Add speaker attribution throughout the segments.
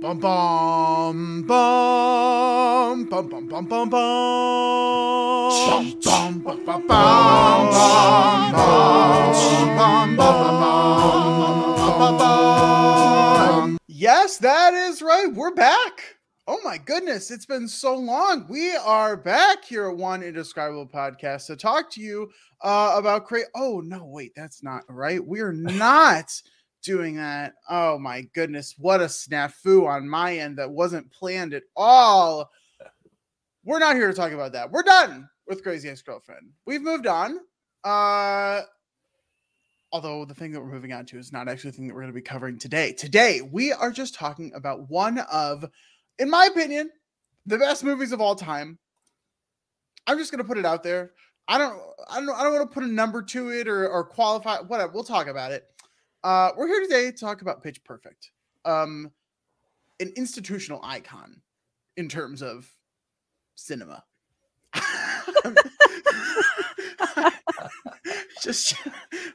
Speaker 1: bum, bum. Bum, bum, bum, bum, bum, bum, bum, bum, bum, bum. Yes, that is right. We're back. Oh my goodness, it's been so long. We are back here at One Indescribable Podcast to talk to you uh, about create. Oh no, wait, that's not right. We are not doing that. Oh my goodness, what a snafu on my end that wasn't planned at all. We're not here to talk about that. We're done with Crazy Ex Girlfriend. We've moved on. Uh, although the thing that we're moving on to is not actually the thing that we're going to be covering today. Today, we are just talking about one of, in my opinion, the best movies of all time. I'm just going to put it out there. I don't, I don't, I don't want to put a number to it or, or qualify. Whatever. We'll talk about it. Uh, we're here today to talk about Pitch Perfect, um, an institutional icon in terms of cinema. just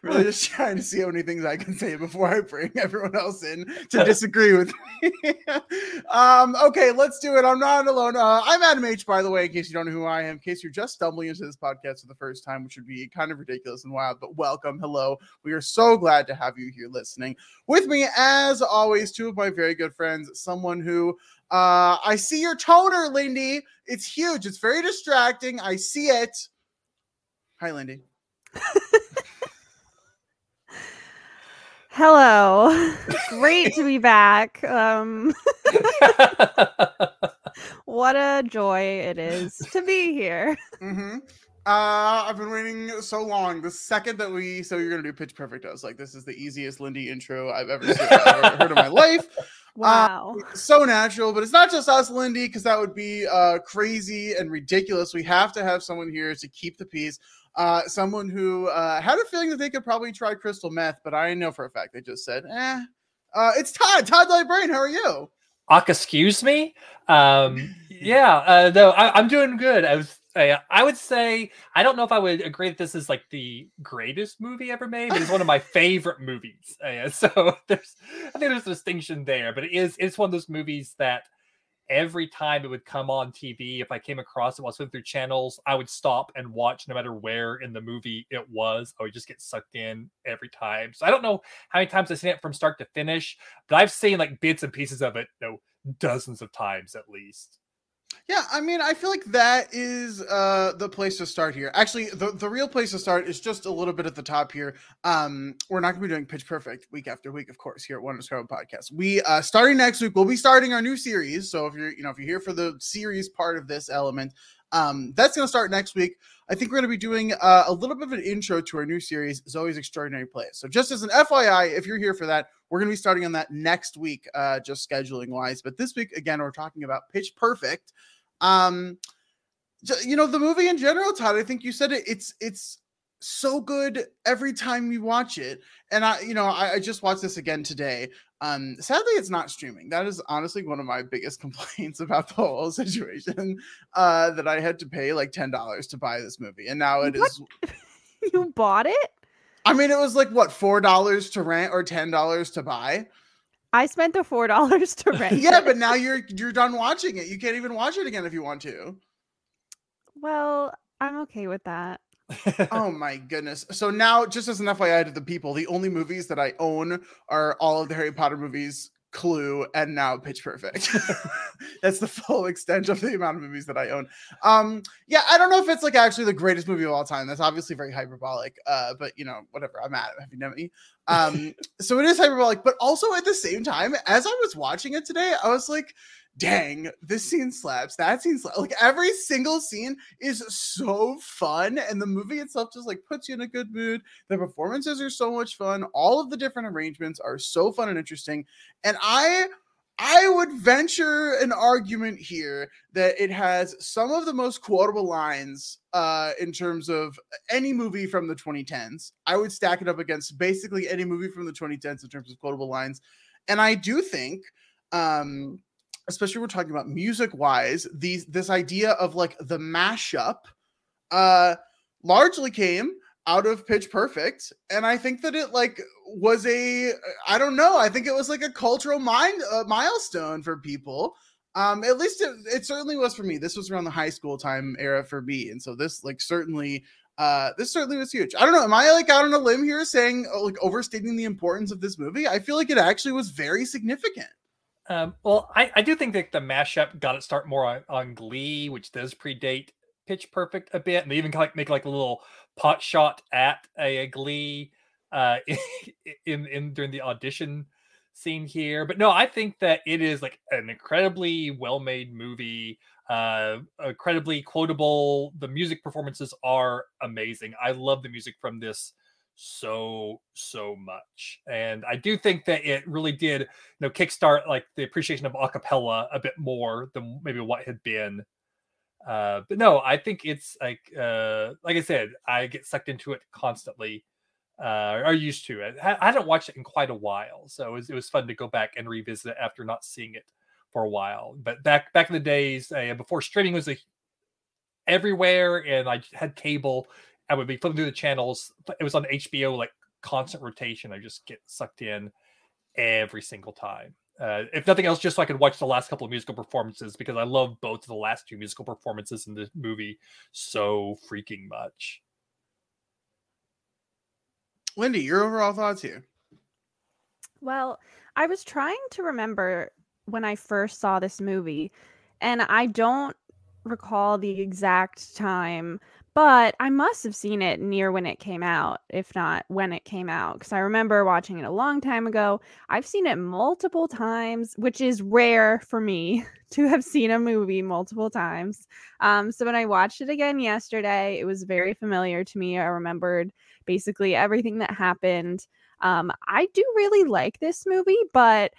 Speaker 1: really just trying to see how many things I can say before I bring everyone else in to disagree with me. um, okay, let's do it. I'm not alone. Uh, I'm Adam H, by the way, in case you don't know who I am, in case you're just stumbling into this podcast for the first time, which would be kind of ridiculous and wild, but welcome. Hello. We are so glad to have you here listening. With me, as always, two of my very good friends, someone who uh, I see your toner, Lindy. It's huge. It's very distracting. I see it. Hi, Lindy.
Speaker 2: Hello. Great to be back. Um what a joy it is to be here.
Speaker 1: Mm-hmm. Uh, I've been waiting so long. The second that we so you're gonna do Pitch Perfect, I was like, this is the easiest Lindy intro I've ever, seen, ever heard in my life.
Speaker 2: Wow.
Speaker 1: Uh, so natural, but it's not just us, Lindy, because that would be uh, crazy and ridiculous. We have to have someone here to keep the peace. Uh, someone who uh, had a feeling that they could probably try crystal meth, but I know for a fact they just said, eh. Uh, it's Todd, Todd Librarian. How are you?
Speaker 3: Aka, excuse me. Um, yeah, uh, no, I, am doing good. I was, I, I would say, I don't know if I would agree that this is like the greatest movie ever made, but it's one of my favorite movies. Uh, so there's, I think there's a distinction there, but it is, it's one of those movies that every time it would come on TV, if I came across it while swimming through channels, I would stop and watch no matter where in the movie it was. I would just get sucked in every time. So I don't know how many times I've seen it from start to finish, but I've seen like bits and pieces of it, you know, dozens of times at least.
Speaker 1: Yeah, I mean, I feel like that is uh the place to start here. Actually, the, the real place to start is just a little bit at the top here. Um, we're not gonna be doing pitch perfect week after week, of course, here at One Discover Podcast. We uh starting next week, we'll be starting our new series. So if you're you know if you're here for the series part of this element, um, that's gonna start next week. I think we're gonna be doing uh, a little bit of an intro to our new series, Zoey's Extraordinary Plays. So just as an FYI, if you're here for that, we're gonna be starting on that next week, uh, just scheduling wise. But this week, again, we're talking about Pitch Perfect. Um, you know, the movie in general, Todd, I think you said it, it's, it's, so good every time you watch it and i you know I, I, just watched this again today um sadly it's not streaming that is honestly one of my biggest complaints about the whole situation uh that i had to pay like ten dollars to buy this movie and now it
Speaker 2: what?
Speaker 1: is.
Speaker 2: you bought it
Speaker 1: i mean it was like what four dollars to rent or ten dollars to buy
Speaker 2: I spent the four dollars to rent.
Speaker 1: yeah, but now you're you're done watching it. You can't even watch it again if you want to.
Speaker 2: Well, I'm okay with that.
Speaker 1: Oh my goodness. So now, just as an FYI to the people, the only movies that I own are all of the Harry Potter movies Clue, and now Pitch Perfect. That's the full extent of the amount of movies that I own. Um, yeah, I don't know if it's like actually the greatest movie of all time. That's obviously very hyperbolic. Uh, but you know, whatever. I'm at it. Have you know me? Um, so it is hyperbolic, but also at the same time, as I was watching it today, I was like, dang, this scene slaps. That scene slaps. Like every single scene is so fun, and the movie itself just like puts you in a good mood. The performances are so much fun. All of the different arrangements are so fun and interesting. And I I would venture an argument here that it has some of the most quotable lines uh, in terms of any movie from the 2010s. I would stack it up against basically any movie from the 2010s in terms of quotable lines. And I do think um, especially we're talking about music wise, these this idea of like the mashup uh largely came out of pitch perfect and i think that it like was a i don't know i think it was like a cultural mind uh, milestone for people. Um at least it, it certainly was for me. This was around the high school time era for me and so this like certainly uh this certainly was huge. I don't know am i like out on a limb here saying like overstating the importance of this movie? I feel like it actually was very significant
Speaker 3: um, well, I, I do think that the mashup got it start more on, on Glee, which does predate Pitch Perfect a bit, and they even like make like a little pot shot at a, a Glee uh, in in during the audition scene here. But no, I think that it is like an incredibly well made movie, uh, incredibly quotable. The music performances are amazing. I love the music from this so so much. And i do think that it really did you know kickstart like the appreciation of acapella a bit more than maybe what had been. Uh but no i think it's like uh like i said i get sucked into it constantly uh are used to it. I, I hadn't watched it in quite a while so it was, it was fun to go back and revisit it after not seeing it for a while. But back back in the days uh, before streaming was a everywhere and i had cable I would be flipping through the channels. It was on HBO, like constant rotation. I just get sucked in every single time. Uh, if nothing else, just so I could watch the last couple of musical performances because I love both of the last two musical performances in the movie so freaking much.
Speaker 1: Lindy, your overall thoughts here?
Speaker 2: Well, I was trying to remember when I first saw this movie, and I don't recall the exact time, but I must have seen it near when it came out, if not when it came out, because I remember watching it a long time ago. I've seen it multiple times, which is rare for me to have seen a movie multiple times. Um, so when I watched it again yesterday, it was very familiar to me. I remembered basically everything that happened. Um, I do really like this movie, but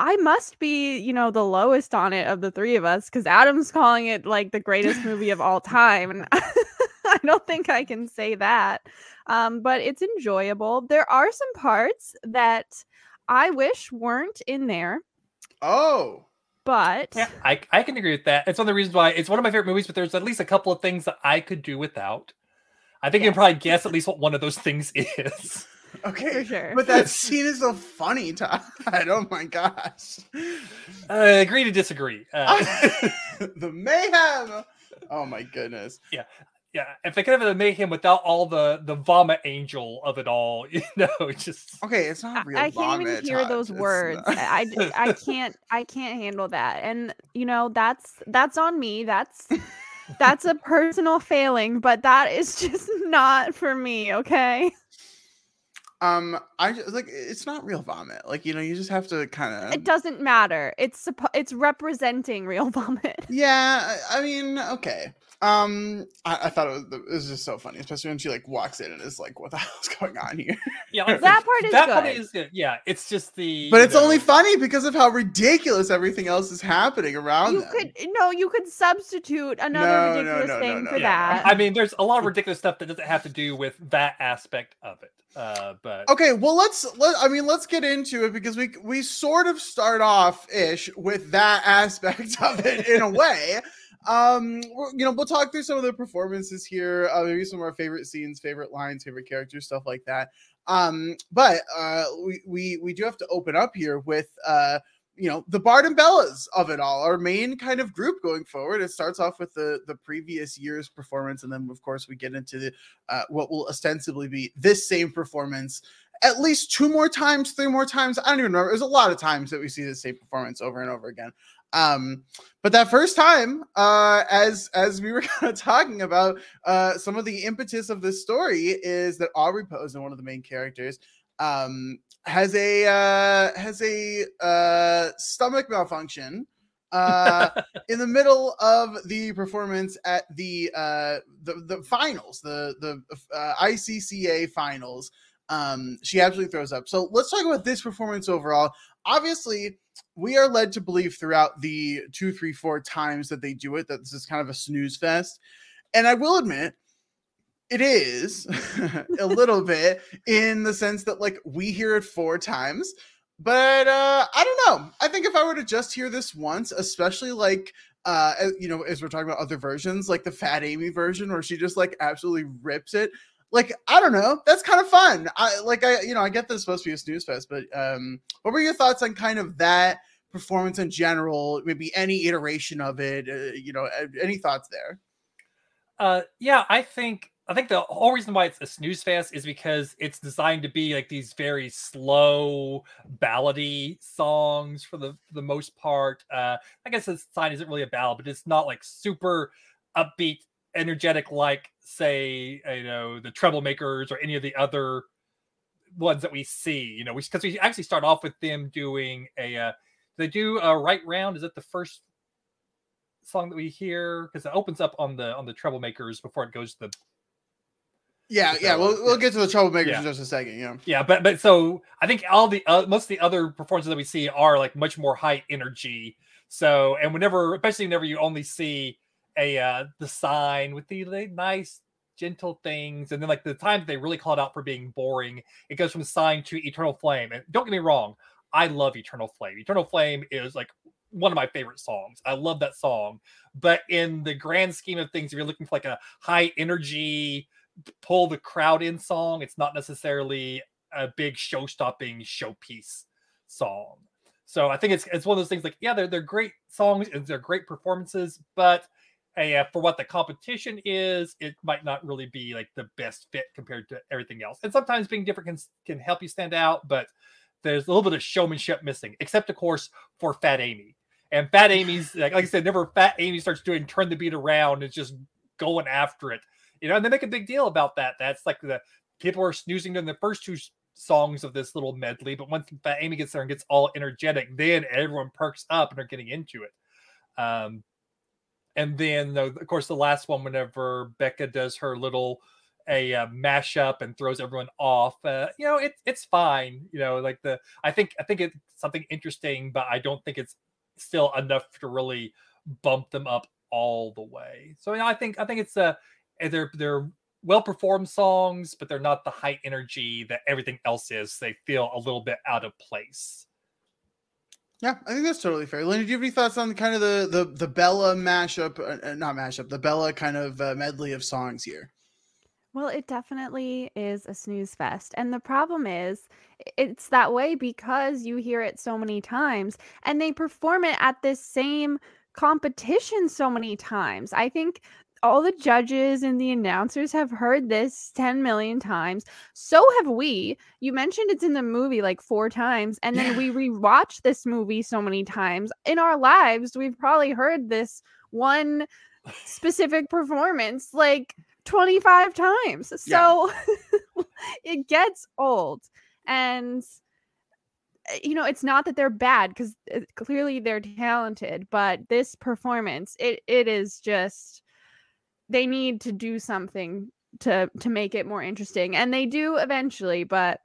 Speaker 2: I must be, you know, the lowest on it of the three of us because Adam's calling it like the greatest movie of all time. And I don't think I can say that. Um, but it's enjoyable. There are some parts that I wish weren't in there.
Speaker 1: Oh.
Speaker 2: But
Speaker 3: yeah, I, I can agree with that. It's one of the reasons why it's one of my favorite movies, but there's at least a couple of things that I could do without. I think you can probably guess at least what one of those things is.
Speaker 1: Okay,
Speaker 2: For sure.
Speaker 1: but that scene is so funny, Todd. Oh my gosh,
Speaker 3: Uh, agree to disagree. Uh,
Speaker 1: the mayhem! Oh my goodness.
Speaker 3: yeah, yeah. If they could have had a mayhem without all the the vomit angel of it all, you know, it's just
Speaker 1: Okay, it's not real.
Speaker 2: I can't even hear
Speaker 1: Todd.
Speaker 2: those
Speaker 1: It's
Speaker 2: words.
Speaker 1: not-
Speaker 2: I, I I can't I can't handle that. And you know, that's that's on me. That's that's a personal failing, but that is just not for me, okay?
Speaker 1: Um, I just like it's not real vomit. Like you know, you just have to kind of.
Speaker 2: It doesn't matter. It's suppo- it's representing real vomit.
Speaker 1: Yeah, I I mean, okay. Um, I, I thought it was, it was just so funny, especially when she like walks in and is like, "What the hell's going on here?"
Speaker 3: yeah. Like,
Speaker 2: That part is
Speaker 3: that part
Speaker 2: good.
Speaker 3: is good. Yeah, it's just the.
Speaker 1: But
Speaker 3: you
Speaker 1: it's only funny because of how ridiculous everything else is happening around
Speaker 2: You
Speaker 1: them.
Speaker 2: could no, you could substitute another
Speaker 1: No, no,
Speaker 2: ridiculous
Speaker 1: no, no,
Speaker 2: thing
Speaker 1: no,
Speaker 2: for
Speaker 1: no.
Speaker 2: that.
Speaker 3: I mean, there's a lot of ridiculous stuff that doesn't have to do with that aspect of it. Uh, but
Speaker 1: Okay, well let's let I mean let's get into it because we we sort of start off ish with that aspect of it in a way. Um, you know, we'll talk through some of the performances here, uh, maybe some of our favorite scenes, favorite lines, favorite characters, stuff like that. Um, but uh, we we we do have to open up here with uh you know the Barden Bellas of it all, our main kind of group going forward. It starts off with the the previous year's performance, and then of course we get into the uh, what will ostensibly be this same performance at least two more times, three more times. I don't even remember. There's a lot of times that we see the same performance over and over again. Um, but that first time, uh, as as we were kind of talking about, uh, some of the impetus of this story is that Aubrey Posen, one of the main characters, um, has a uh, has a uh, stomach malfunction uh, in the middle of the performance at the uh, the the finals, the the uh, ICCA finals. Um, she absolutely throws up. So let's talk about this performance overall. Obviously, we are led to believe throughout the two, three, four times that they do it that this is kind of a snooze fest. And I will admit, it is a little bit in the sense that like we hear it four times but uh i don't know i think if i were to just hear this once especially like uh you know as we're talking about other versions like the fat amy version where she just like absolutely rips it like i don't know that's kind of fun i like i you know i get this is supposed to be a snooze fest but um what were your thoughts on kind of that performance in general maybe any iteration of it uh, you know any thoughts there
Speaker 3: Uh, yeah, I think I think the whole reason why it's a snooze fest is because it's designed to be like these very slow, ballady songs for the for the most part. Uh, I guess this sign isn't really a ballad, but it's not like super upbeat, energetic like say you know the Treblemakers or any of the other ones that we see. You know, because we, actually start off with them doing a. Uh, they do a right round. Is it the first song that we hear because it opens up on the on the treblemakers before it goes to the
Speaker 1: yeah yeah we'll, we'll get to the treblemakers
Speaker 3: Yeah.
Speaker 1: in just a second yeah
Speaker 3: yeah but but so i think all the uh, most of the other performances that we see are like much more high energy so and whenever especially whenever you only see a uh the sign with the like, nice gentle things and then like the time that they really called out for being boring it goes from sign to eternal flame and don't get me wrong i love eternal flame. Eternal flame is like one of my favorite songs. I love that song but in the grand scheme of things if you're looking for like a high energy pull the crowd in song it's not necessarily a big show-stopping showpiece song. So i think it's it's one of those things like yeah they're, they're great songs and they're great performances but uh, for what the competition is it might not really be like the best fit compared to everything else. And sometimes being different can, can help you stand out but there's a little bit of showmanship missing except of course for fat amy. And fat amy's like, like i said never fat amy starts doing turn the beat around and just going after it you know and they make a big deal about that. That's like the people are snoozing in the first two songs of this little medley but once fat amy gets there and gets all energetic then everyone perks up and are getting into it. Um and then of course the last one whenever becca does her little a uh, mashup and throws everyone off uh, you know it, it's fine you know like the i think i think it's something interesting but i don't think it's still enough to really bump them up all the way. So you know, i think i think it's uh they're they're well performed songs but they're not the high energy that everything else is. They feel a little bit out of place
Speaker 1: Yeah, I think that's totally fair. Lindy, do you have any thoughts on kind of the the the Bella mashup, uh, uh, not mashup, the Bella kind of uh, medley of songs here?
Speaker 2: Well, it definitely is a snooze fest. And the problem is, it's that way because you hear it so many times and they perform it at this same competition so many times. I think all the judges and the announcers have heard this 10 million times. So have we. You mentioned it's in the movie like four times, and then we rewatch this movie so many times. In our lives, we've probably heard this one specific performance like 25 times. So yeah. it gets old. And eh, you know, it's not that they're bad because eh, clearly they're talented, but this performance, it it is just they need to do something to to make it more interesting and they do eventually but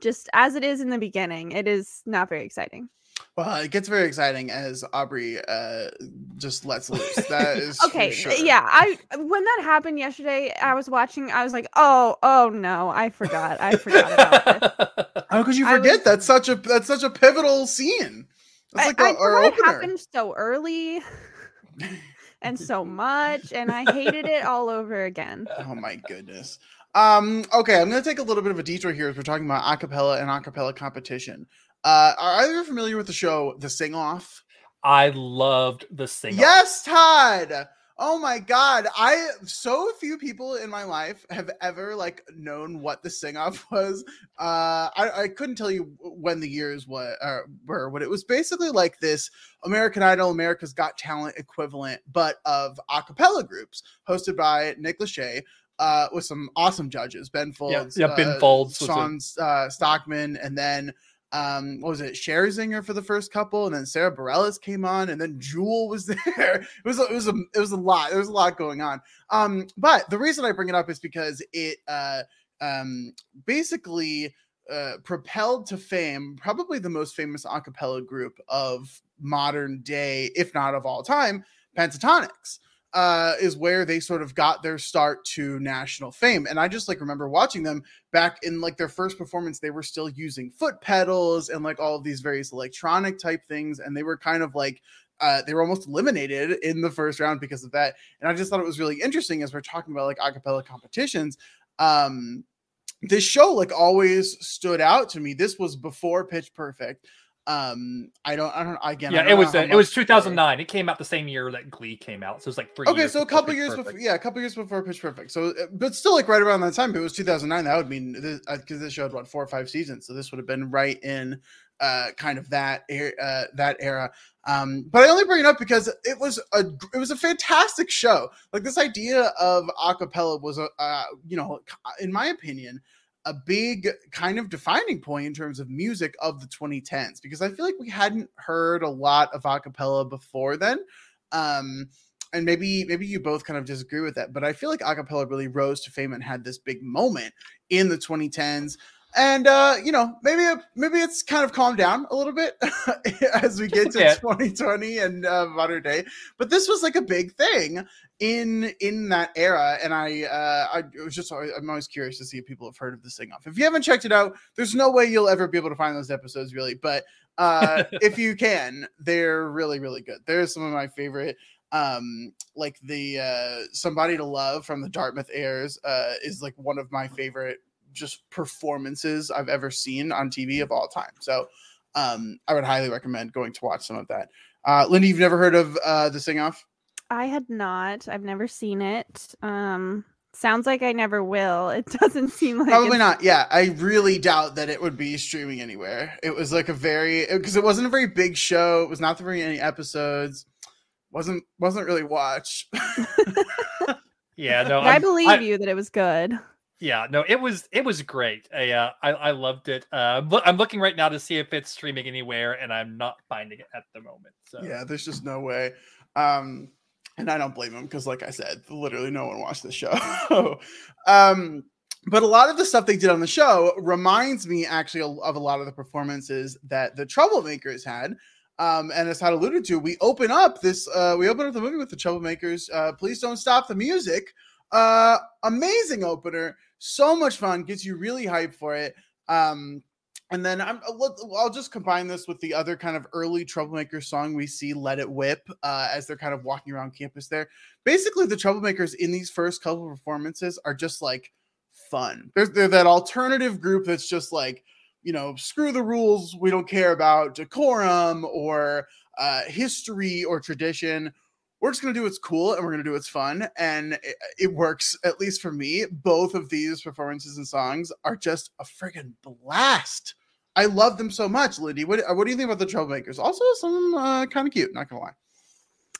Speaker 2: just as it is in the beginning it is not very exciting.
Speaker 1: Well it gets very exciting as aubrey uh just lets loose that is
Speaker 2: okay
Speaker 1: sure.
Speaker 2: yeah i when that happened yesterday i was watching i was like oh oh no i forgot i forgot about
Speaker 1: it how could you forget was, that's such a that's such a pivotal scene.
Speaker 2: That's like I, a, I it happened so early and so much and I hated it all over again.
Speaker 1: Oh my goodness. Um, okay, I'm gonna take a little bit of a detour here as we're talking about acapella and acapella competition. Uh, are either familiar with the show The Sing Off?
Speaker 3: I loved the sing. Off.
Speaker 1: Yes, Todd. Oh my god, I so few people in my life have ever like known what the sing off was. Uh I, I couldn't tell you when the years what uh, were but it was basically like this American Idol, America's Got Talent equivalent, but of a cappella groups hosted by Nick Lachey. Uh, with some awesome judges, Ben Folds,
Speaker 3: yeah, yeah Ben uh, Folds,
Speaker 1: Shawn uh, Stockman, and then um what was it Scherzinger for the first couple and then Sara Bareilles came on and then Jewel was there. It was a, it was a it was a lot there was a lot going on. Um but the reason I bring it up is because it uh um basically uh propelled to fame probably the most famous a cappella group of modern day if not of all time Pentatonix uh, is where they sort of got their start to national fame. And I just like remember watching them back in like their first performance, they were still using foot pedals and like all of these various electronic type things. And they were kind of like, uh, they were almost eliminated in the first round because of that. And I just thought it was really interesting as we're talking about like acapella competitions. Um, this show like always stood out to me. This was before Pitch Perfect um i don't i don't again
Speaker 3: yeah
Speaker 1: don't
Speaker 3: it was it was 2009 it came out the same year that glee came out so it's like three
Speaker 1: okay so a couple years before yeah a couple years before pitch perfect. So uh, but still like right around that time it was 2009 that would mean because this, uh, this showed what four or five seasons so this would have been right in uh kind of that uh that era. Um but i only bring it up because it was a it was a fantastic show. Like this idea of acapella was a uh, you know in my opinion a big kind of defining point in terms of music of the 2010s because I feel like we hadn't heard a lot of acapella before then. Um, and maybe maybe you both kind of disagree with that, but I feel like acapella really rose to fame and had this big moment in the 2010s and uh you know maybe maybe it's kind of calmed down a little bit as we get to yeah. 2020 and uh, modern day. But this was like a big thing in in that era and i uh i was just i'm always curious to see if people have heard of this thing off. If you haven't checked it out there's no way you'll ever be able to find those episodes really. But uh if you can they're really really good. They're some of my favorite um like the uh somebody to love from the Dartmouth Aires uh is like one of my favorite just performances I've ever seen on TV of all time. So um, I would highly recommend going to watch some of that. Uh, Lindy, you've never heard of uh, the Sing Off?
Speaker 2: I had not. I've never seen it. Um, sounds like I never will. It doesn't seem like
Speaker 1: probably not. Yeah, I really doubt that it would be streaming anywhere. It was like a very because it wasn't a very big show. It was not very many episodes. wasn't wasn't really watched.
Speaker 3: yeah, no,
Speaker 2: I believe I, you that it was good.
Speaker 3: Yeah, no, it was it was great. I uh, I, I loved it. Uh, I'm looking right now to see if it's streaming anywhere, and I'm not finding it at the moment. So
Speaker 1: yeah, there's just no way. Um, and I don't blame him because, like I said, literally no one watched the show. um, but a lot of the stuff they did on the show reminds me actually of a lot of the performances that the Treblemakers had. Um, and as Todd alluded to, we open up this, uh, we open up the movie with the Treblemakers. Uh, Please don't stop the music. Uh, amazing opener so much fun, gets you really hyped for it. Um, and then I'm I'll just combine this with the other kind of early treblemaker song we see, "Let It Whip," uh, as they're kind of walking around campus. There, basically, the treblemakers in these first couple performances are just like fun. They're, they're that alternative group that's just like, you know, screw the rules. We don't care about decorum or uh, history or tradition. We're just gonna do what's cool and we're gonna do what's fun, and it, it works at least for me. Both of these performances and songs are just a friggin' blast I love them so much, Lindy. What what do you think about the Treblemakers? Also, some uh, kind of cute. Not gonna lie.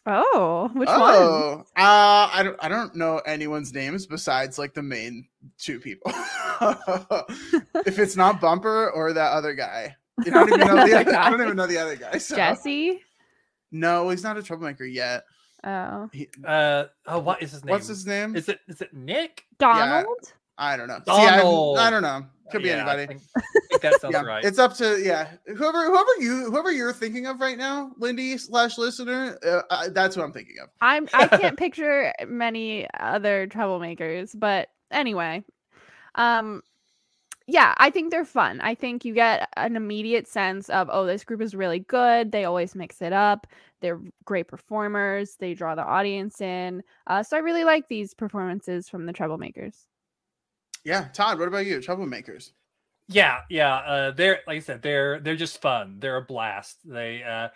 Speaker 2: Oh, which
Speaker 1: oh,
Speaker 2: one?
Speaker 1: Uh, I don't I don't know anyone's names besides like the main two people. if it's not Bumper or that other guy, you don't even know the other, I don't even know the other guy. So.
Speaker 2: Jesse.
Speaker 1: No, he's not a treblemaker yet.
Speaker 2: Oh.
Speaker 3: He, uh oh, what is his name?
Speaker 1: What's his name?
Speaker 3: Is it is it Nick?
Speaker 2: Donald?
Speaker 1: Yeah, I don't know.
Speaker 3: Donald.
Speaker 1: See, I, I don't know. Could be
Speaker 3: Yeah,
Speaker 1: anybody.
Speaker 3: I think, I think that sounds
Speaker 1: yeah,
Speaker 3: right.
Speaker 1: it's up to yeah. Whoever whoever you whoever you're thinking of right now, Lindy slash listener, uh, uh, that's who I'm thinking of.
Speaker 2: I'm I can't picture many other treblemakers, but anyway. Um yeah, I think they're fun. I think you get an immediate sense of oh, this group is really good. They always mix it up. They're great performers. They draw the audience in. Uh, so I really like these performances from the treblemakers.
Speaker 1: Yeah, Todd, what about you? Treblemakers.
Speaker 3: Yeah, yeah. Uh, they're like I said, they're they're just fun. They're a blast. They uh,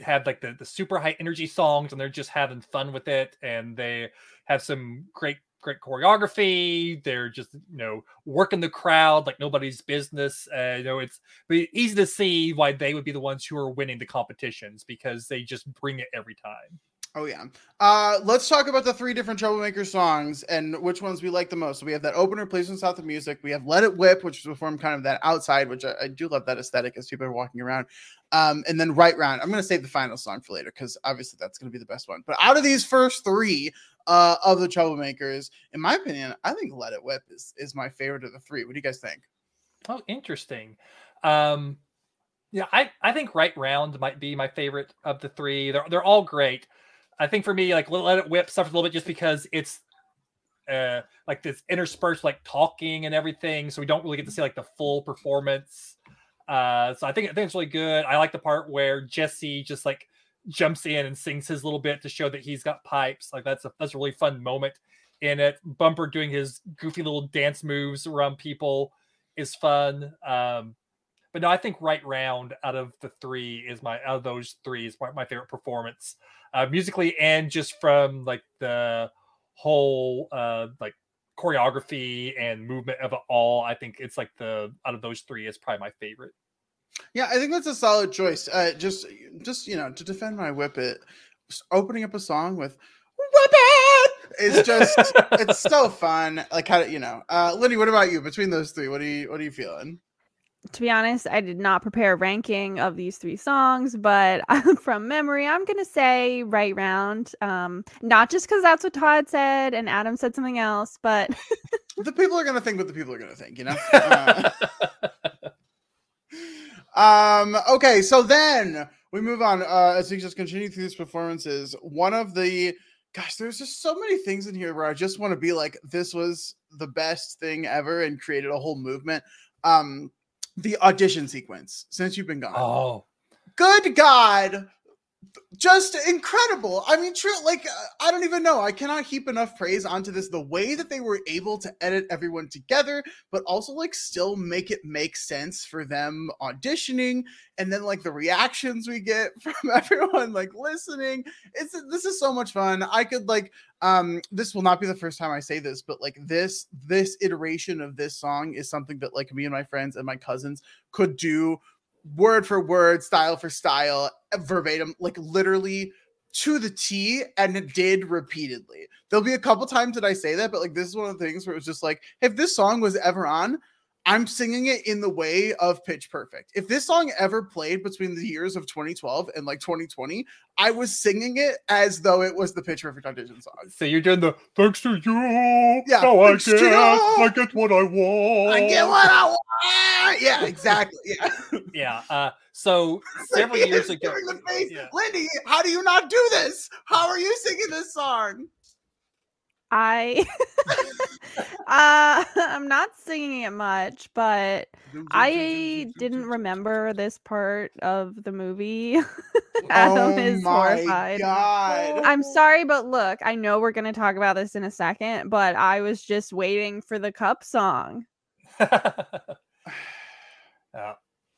Speaker 3: have like the the super high energy songs, and they're just having fun with it. And they have some great great choreography. They're just you know working the crowd like nobody's business. Uh, you know, it's easy to see why they would be the ones who are winning the competitions because they just bring it every time.
Speaker 1: Oh yeah. Uh, let's talk about the three different treblemaker songs and which ones we like the most. So we have that opener, plays in South of Music. We have Let It Whip, which is performed kind of that outside, which I, I do love that aesthetic as people are walking around. Um, and then Right Round. I'm gonna save the final song for later because obviously that's gonna be the best one. But out of these first three uh, of the treblemakers, in my opinion, I think Let It Whip is is my favorite of the three. What do you guys think?
Speaker 3: Oh, interesting. Um, yeah, I, I think Right Round might be my favorite of the three. They're they're all great. I think for me, like Let It Whip suffers a little bit just because it's uh like this interspersed like talking and everything, so we don't really get to see like the full performance. Uh, so I think I think it's really good. I like the part where Jesse just like jumps in and sings his little bit to show that he's got pipes. Like that's a that's a really fun moment in it. Bumper doing his goofy little dance moves around people is fun. Um, but no, I think Right Round out of the three is my out of those three is my, my favorite performance, uh, musically and just from like the whole uh like choreography and movement of it all. I think it's like the out of those three is probably my favorite.
Speaker 1: Yeah, I think that's a solid choice. Uh, just, just you know, to defend my whip it, opening up a song with "Whip It" is just it's so fun. Like how do you know, uh, Lindy? What about you? Between those three, what are you what are you feeling?
Speaker 2: To be honest, I did not prepare a ranking of these three songs, but from memory, I'm gonna say right round. Um, not just because that's what Todd said and Adam said something else, but
Speaker 1: the people are gonna think what the people are gonna think, you know. Uh, um. Okay, so then we move on uh, as we just continue through these performances. One of the gosh, there's just so many things in here where I just want to be like, this was the best thing ever and created a whole movement. Um, the audition sequence since you've been gone.
Speaker 3: Oh,
Speaker 1: good God. Just incredible. I mean, true, like, uh, I don't even know. I cannot heap enough praise onto this. The way that they were able to edit everyone together, but also, like, still make it make sense for them auditioning. And then, like, the reactions we get from everyone, like, listening. It's this is so much fun. I could, like, um this will not be the first time i say this but like this this iteration of this song is something that like me and my friends and my cousins could do word for word style for style verbatim like literally to the T and it did repeatedly. There'll be a couple times that I say that, but like this is one of the things where it was just like, if this song was ever on, I'm singing it in the way of Pitch Perfect. If this song ever played between the years of 2012 and like 2020, I was singing it as though it was the Pitch Perfect audition song.
Speaker 3: So you're doing the thanks to you.
Speaker 1: Yeah,
Speaker 3: now I get,
Speaker 1: you.
Speaker 3: I get what I want.
Speaker 1: I get what I want. Yeah, exactly. Yeah.
Speaker 3: Yeah. Uh, so several years ago,
Speaker 1: the face.
Speaker 3: Yeah.
Speaker 1: Lindy, how do you not do this? How are you singing this song?
Speaker 2: I uh I'm not singing it much, but I didn't remember this part of the movie. Adam
Speaker 1: Oh
Speaker 2: is
Speaker 1: my
Speaker 2: horrified.
Speaker 1: God.
Speaker 2: I'm sorry, but look, I know we're gonna talk about this in a second, but I was just waiting for the cup song.
Speaker 3: Uh,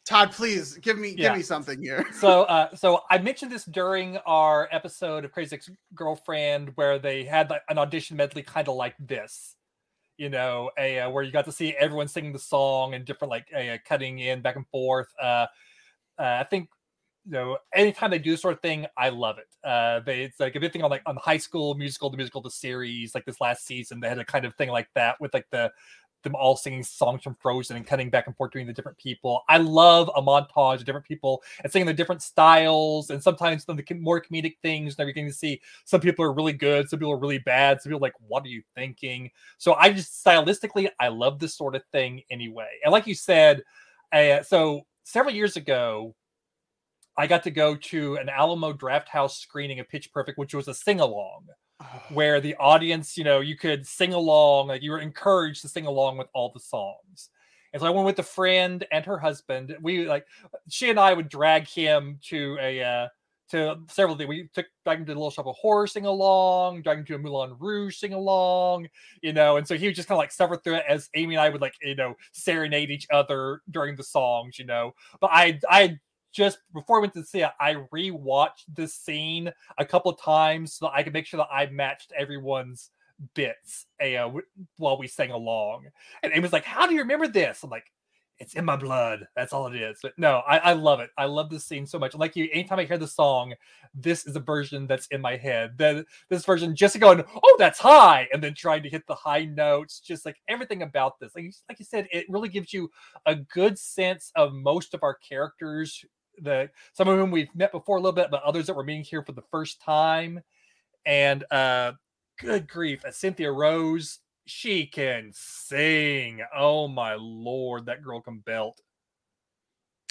Speaker 1: Todd, please give me
Speaker 3: Yeah.
Speaker 1: give me something here.
Speaker 3: so uh so I mentioned this during our episode of Crazy Ex Girlfriend where they had like an audition medley kind of like this. You know, a uh, where you got to see everyone singing the song and different like uh, cutting in back and forth. Uh, uh I think you know anytime they do this sort of thing, I love it. Uh they it's like a big thing on like on High School Musical, the musical, the series, like this last season, they had a kind of thing like that with like the them all singing songs from Frozen and cutting back and forth between the different people. I love a montage of different people and singing the different styles and sometimes the more comedic things and everything to see. Some people are really good, some people are really bad, some people like, what are you thinking? So I just stylistically, I love this sort of thing anyway. And like you said, uh, so several years ago, I got to go to an Alamo Drafthouse screening of Pitch Perfect, which was a sing along where the audience, you know, you could sing along, like you were encouraged to sing along with all the songs. And so I went with a friend and her husband. We like she and I would drag him to a uh to several things. We took drag him to the Little Shop of Horror sing along, drag him to a Moulin Rouge sing along, you know, and so he would just kind of like suffer through it as Amy and I would like, you know, serenade each other during the songs, you know. But I I just before I went to see it, I rewatched this scene a couple times so that I could make sure that I matched everyone's bits uh, while we sang along. And it was like, "How do you remember this?" I'm like, "It's in my blood. That's all it is." But no, I, I love it. I love this scene so much. Like you, anytime I hear the song, this is a version that's in my head. Then this version, just going, "Oh, that's high," and then trying to hit the high notes. Just like everything about this, like like you said, it really gives you a good sense of most of our characters the some of whom we've met before a little bit, but others that we're meeting here for the first time. And uh good grief, Cynthia Rose, she can sing. Oh my lord, that girl can belt.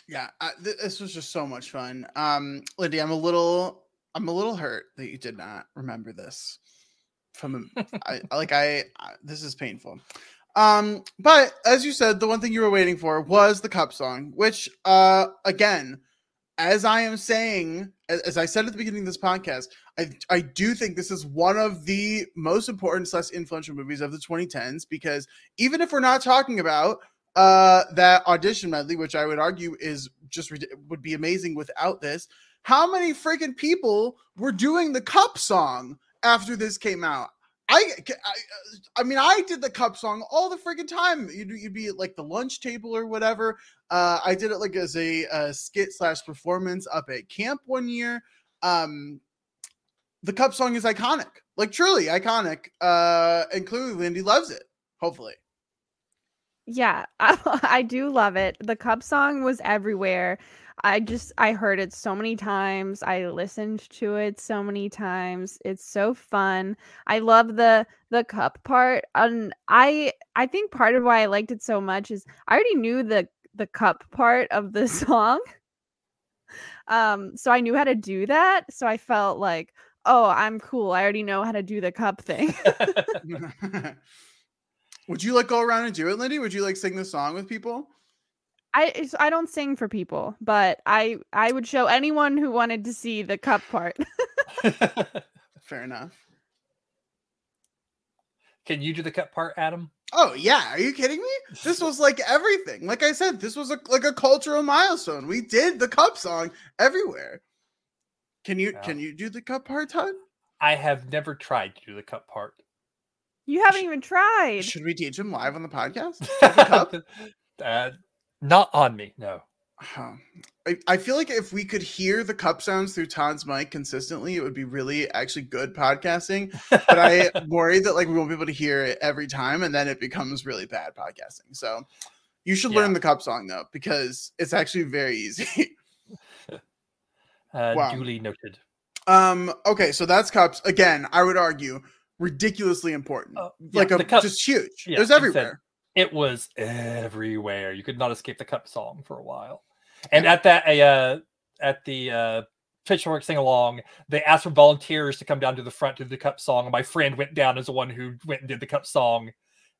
Speaker 1: Yeah, I, th- this was just so much fun. Um, Lindy, I'm a little, I'm a little hurt that you did not remember this. From, I- like I, I, this is painful. Um, but as you said, the one thing you were waiting for was the cup song, which, uh, again, as I am saying, as, I said at the beginning of this podcast, I I do think this is one of the most important slash influential movies of the 2010s because even if we're not talking about uh that audition medley which i would argue is just would be amazing without this how many freaking people were doing the cup song after this came out I, I i mean i did the cup song all the freaking time. You'd, you'd be at like the lunch table or whatever. Uh i did it like as a, uh skit slash performance up at camp one year. Um the cup song is iconic. Like truly iconic. Uh and clearly lindy loves it hopefully.
Speaker 2: Yeah, I, I do love it. The cup song was everywhere. I just I heard it so many times. I listened to it so many times. It's so fun. I love the the cup part. And I I think part of why I liked it so much is I already knew the the cup part of the song. Um so I knew how to do that. So I felt like, "Oh, I'm cool. I already know how to do the cup thing."
Speaker 1: Would you like go around and do it, Lindy? Would you like sing the song with people?
Speaker 2: I I don't sing for people, but I I would show anyone who wanted to see the cup part.
Speaker 1: Fair enough.
Speaker 3: Can you do the cup part, Adam?
Speaker 1: Oh yeah, are you kidding me? This was like everything. Like I said, this was a, like a cultural milestone. We did the cup song everywhere. Can you
Speaker 3: Yeah.
Speaker 1: can you do the cup part, Todd?
Speaker 3: I have never tried to do the cup part.
Speaker 2: You haven't even tried.
Speaker 1: Should we teach him live on the podcast?
Speaker 3: uh, not on me, no.
Speaker 1: Huh. I, I feel like if we could hear the cup sounds through Todd's mic consistently, it would be really actually good podcasting. But I worry that like we won't be able to hear it every time, and then it becomes really bad podcasting. So you should learn the cup song though, because it's actually very easy.
Speaker 3: Uh,
Speaker 1: Wow.
Speaker 3: Duly noted.
Speaker 1: um. Okay, so that's cups again. I would argue ridiculously important.
Speaker 3: Oh, yeah,
Speaker 1: like a
Speaker 3: cup-
Speaker 1: just huge.
Speaker 3: Yeah,
Speaker 1: There's
Speaker 3: like I said,
Speaker 1: everywhere.
Speaker 3: It was everywhere. You could not escape the cup song for a while. And at that uh, at the uh, Pitch Perfect sing along. They asked for volunteers to come down to the front to do the cup song. And my friend went down as the one who went and did the cup song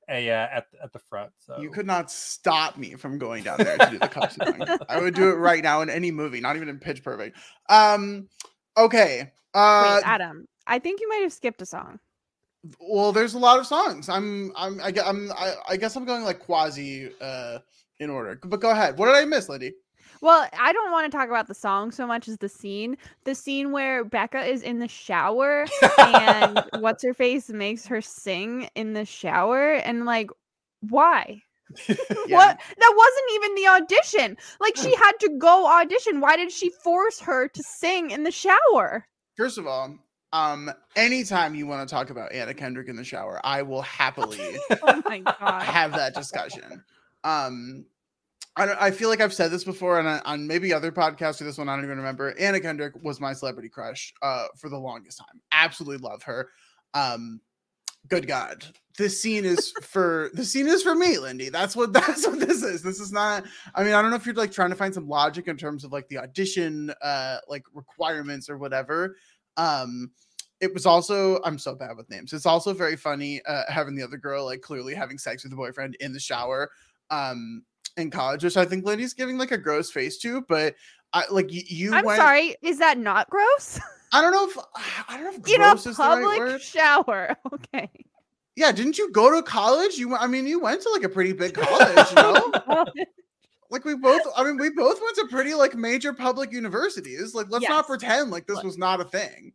Speaker 3: a, uh, at at the front. So
Speaker 1: You could not stop me from going down there to do the cup song. I would do it right now in any movie, not even in Pitch Perfect. Um, okay. Uh,
Speaker 2: Wait, Adam, I think you might have skipped a song.
Speaker 1: Well, there's a lot of songs. I'm, I'm, i, I'm, I, I guess I'm going like quasi, uh, in order. But go ahead. What did I miss, Lindy?
Speaker 2: Well, I don't want to talk about the song so much as the scene. The scene where Becca is in the shower and what's her face makes her sing in the shower and like why? What that wasn't even the audition. Like she had to go audition. Why did she force her to sing in the shower?
Speaker 1: First of all, um, anytime you want to talk about Anna Kendrick in the shower, I will happily
Speaker 2: Oh my god.
Speaker 1: have that discussion. Um, I don't, I feel like I've said this before on a, on maybe other podcasts or this one I don't even remember. Anna Kendrick was my celebrity crush uh for the longest time. Absolutely love her. Um, good God, this scene is for the scene is for me, Lindy. That's what that's what this is. This is not. I mean, I don't know if you're like trying to find some logic in terms of like the audition uh like requirements or whatever. Um, it was also I'm so bad with names. It's also very funny uh, having the other girl like clearly having sex with the boyfriend in the shower um in college, which I think Lindy's giving like a gross face to, but I like you, you
Speaker 2: I'm
Speaker 1: went
Speaker 2: sorry, is that not gross?
Speaker 1: I don't know if I don't know if
Speaker 2: in a
Speaker 1: gross is the right
Speaker 2: public shower. Okay.
Speaker 1: Yeah, didn't you go to college? You I mean you went to like a pretty big college, you know? like we both I mean we both went to pretty like major public universities. Like let's
Speaker 2: Yes.
Speaker 1: not pretend like this was not a thing.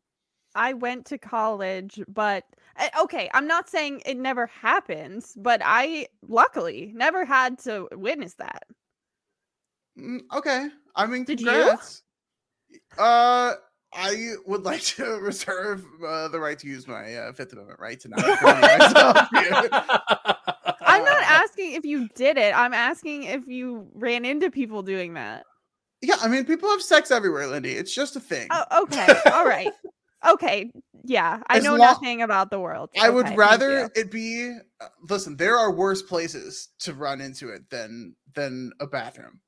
Speaker 2: I went to college, but uh, okay, I'm not saying it never happens, but I luckily never had to witness that.
Speaker 1: Mm, okay. I mean,
Speaker 2: Did you?
Speaker 1: congrats. Uh, I would like to reserve uh, the right to use my uh, Fifth Amendment right to not incriminate myself here.
Speaker 2: I'm not asking if you did it. I'm asking if you ran into people doing that.
Speaker 1: Yeah, I mean, people have sex everywhere, Lindy. It's just a thing.
Speaker 2: Oh, okay. All right. Okay. Yeah. I
Speaker 1: As
Speaker 2: know nothing about the world.
Speaker 1: I would
Speaker 2: Okay, thank
Speaker 1: rather it be. uh, listen, there are worse places to run into it than than a bathroom.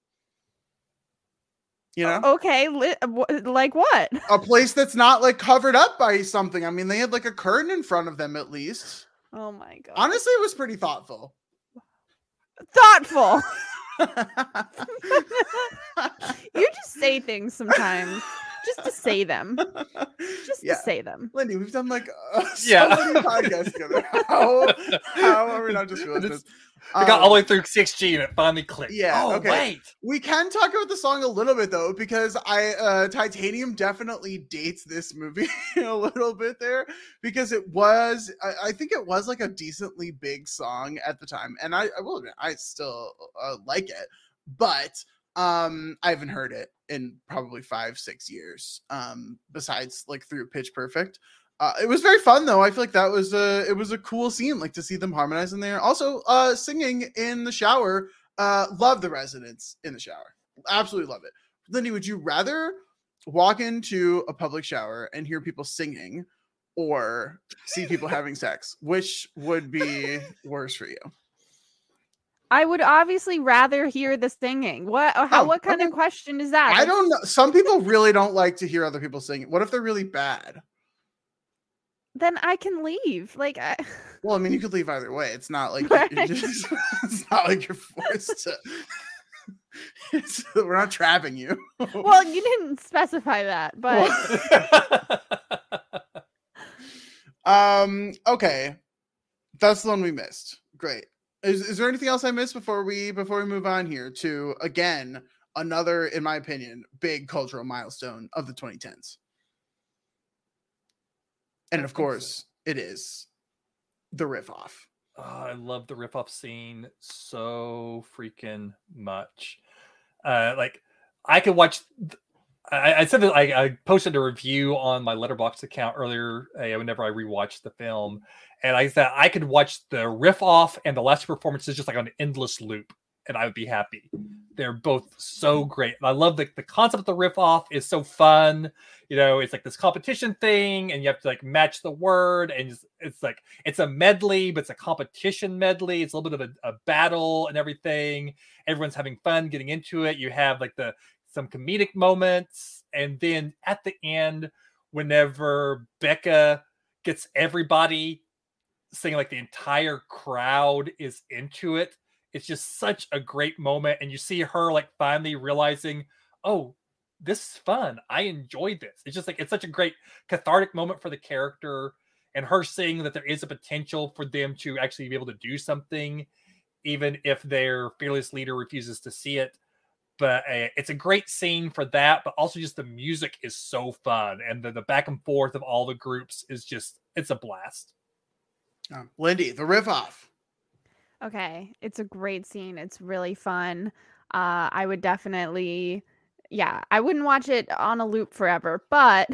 Speaker 1: You know,
Speaker 2: Okay. Li- wh- like what?
Speaker 1: a place that's not like covered up by something. I mean, they had like a curtain in front of them at least.
Speaker 2: Oh my god.
Speaker 1: Honestly, it was pretty thoughtful.
Speaker 2: Thoughtful. you just say things sometimes just to say them. Just
Speaker 1: Yeah.
Speaker 2: to say them.
Speaker 1: Lindy, we've done like uh, so
Speaker 3: Yeah.
Speaker 1: many podcasts together. How, how are we not just realizing this?
Speaker 3: we got all the
Speaker 1: Um,
Speaker 3: way through CXG and it finally clicked.
Speaker 1: Yeah.
Speaker 3: Oh,
Speaker 1: okay.
Speaker 3: wait.
Speaker 1: We can talk about the song a little bit though, because I uh Titanium definitely dates this movie a little bit there because it was I, I think it was like a decently big song at the time, and I, I will admit I still uh, like it, but um I haven't heard it in probably five six years. Um, besides like through Pitch Perfect. Uh, it was very fun though. I feel like that was a it was a cool scene, like to see them harmonize in there. Also, uh, singing in the shower. Uh, love the residents in the shower. Absolutely love it. Lindy, would you rather walk into a public shower and hear people singing, or see people having sex? Which would be worse for you?
Speaker 2: I would obviously rather hear the singing. What how
Speaker 1: Oh,
Speaker 2: what kind of question is that?
Speaker 1: I don't know. Some people really don't like to hear other people singing. What if they're really bad?
Speaker 2: Then I can leave. Like I
Speaker 1: Well, I mean, you could leave either way. It's not like
Speaker 2: Right.
Speaker 1: you're just, it's not like you're forced to. We're not trapping you.
Speaker 2: well, you didn't specify that, but
Speaker 1: um. Okay, that's the one we missed. Great. Is, is there anything else I missed before we before we move on here to again another, in my opinion, big cultural milestone of the 2010s? And of course, it is the riff off.
Speaker 3: Oh, I love the riff off scene so freaking much. Uh, like I could watch. th- I, I said that I, I posted a review on my Letterboxd account earlier. Uh, whenever I rewatched the film, and I said I could watch the riff off and the last performances just like on an endless loop, and I would be happy. They're both so great. And I love the the concept of the riff off is so fun. You know, it's like this competition thing, and you have to like match the word, and it's, it's like it's a medley, but it's a competition medley. It's a little bit of a, a battle and everything. Everyone's having fun getting into it. You have like the some comedic moments, And then at the end, whenever Becca gets everybody singing, like the entire crowd is into it, it's just such a great moment. And you see her like finally realizing, oh, this is fun. I enjoyed this. It's just like it's such a great cathartic moment for the character and her seeing that there is a potential for them to actually be able to do something, even if their fearless leader refuses to see it. But uh, it's a great scene for that, but also just the music is so fun and the, the back and forth of all the groups is just it's a blast.
Speaker 1: Um, Lindy, the riff off.
Speaker 2: Okay, it's a great scene. It's really fun. Uh, I would definitely, yeah, I wouldn't watch it on a loop forever, but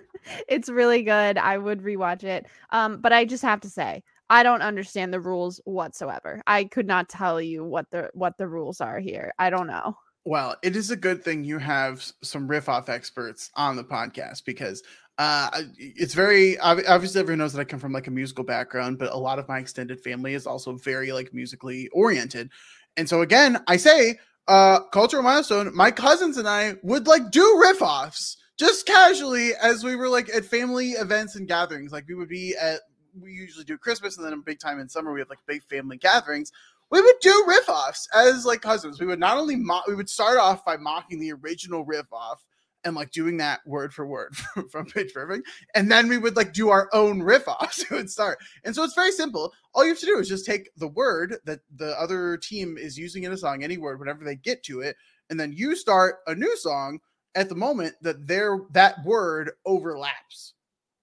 Speaker 2: it's really good. I would rewatch it. Um, but I just have to say, I don't understand the rules whatsoever. I could not tell you what the what the rules are here. I don't know.
Speaker 1: Well, it is a good thing you have some riff off experts on the podcast because uh it's very obviously everyone knows that i come from like a musical background but a lot of my extended family is also very like musically oriented. And so again i say uh cultural milestone my cousins and i would like do riff offs just casually as we were like at family events and gatherings. Like we would be at we usually do christmas and then a big time in summer we have like big family gatherings we would do riff offs as like cousins we would not only mock we would start off by mocking the original riff off and like doing that word for word from Pitch Perfect. And then we would like do our own riff offs. it would start. And so it's very simple. All you have to do is just take the word that the other team is using in a song, any word, whenever they get to it, and then you start a new song at the moment that their that word overlaps.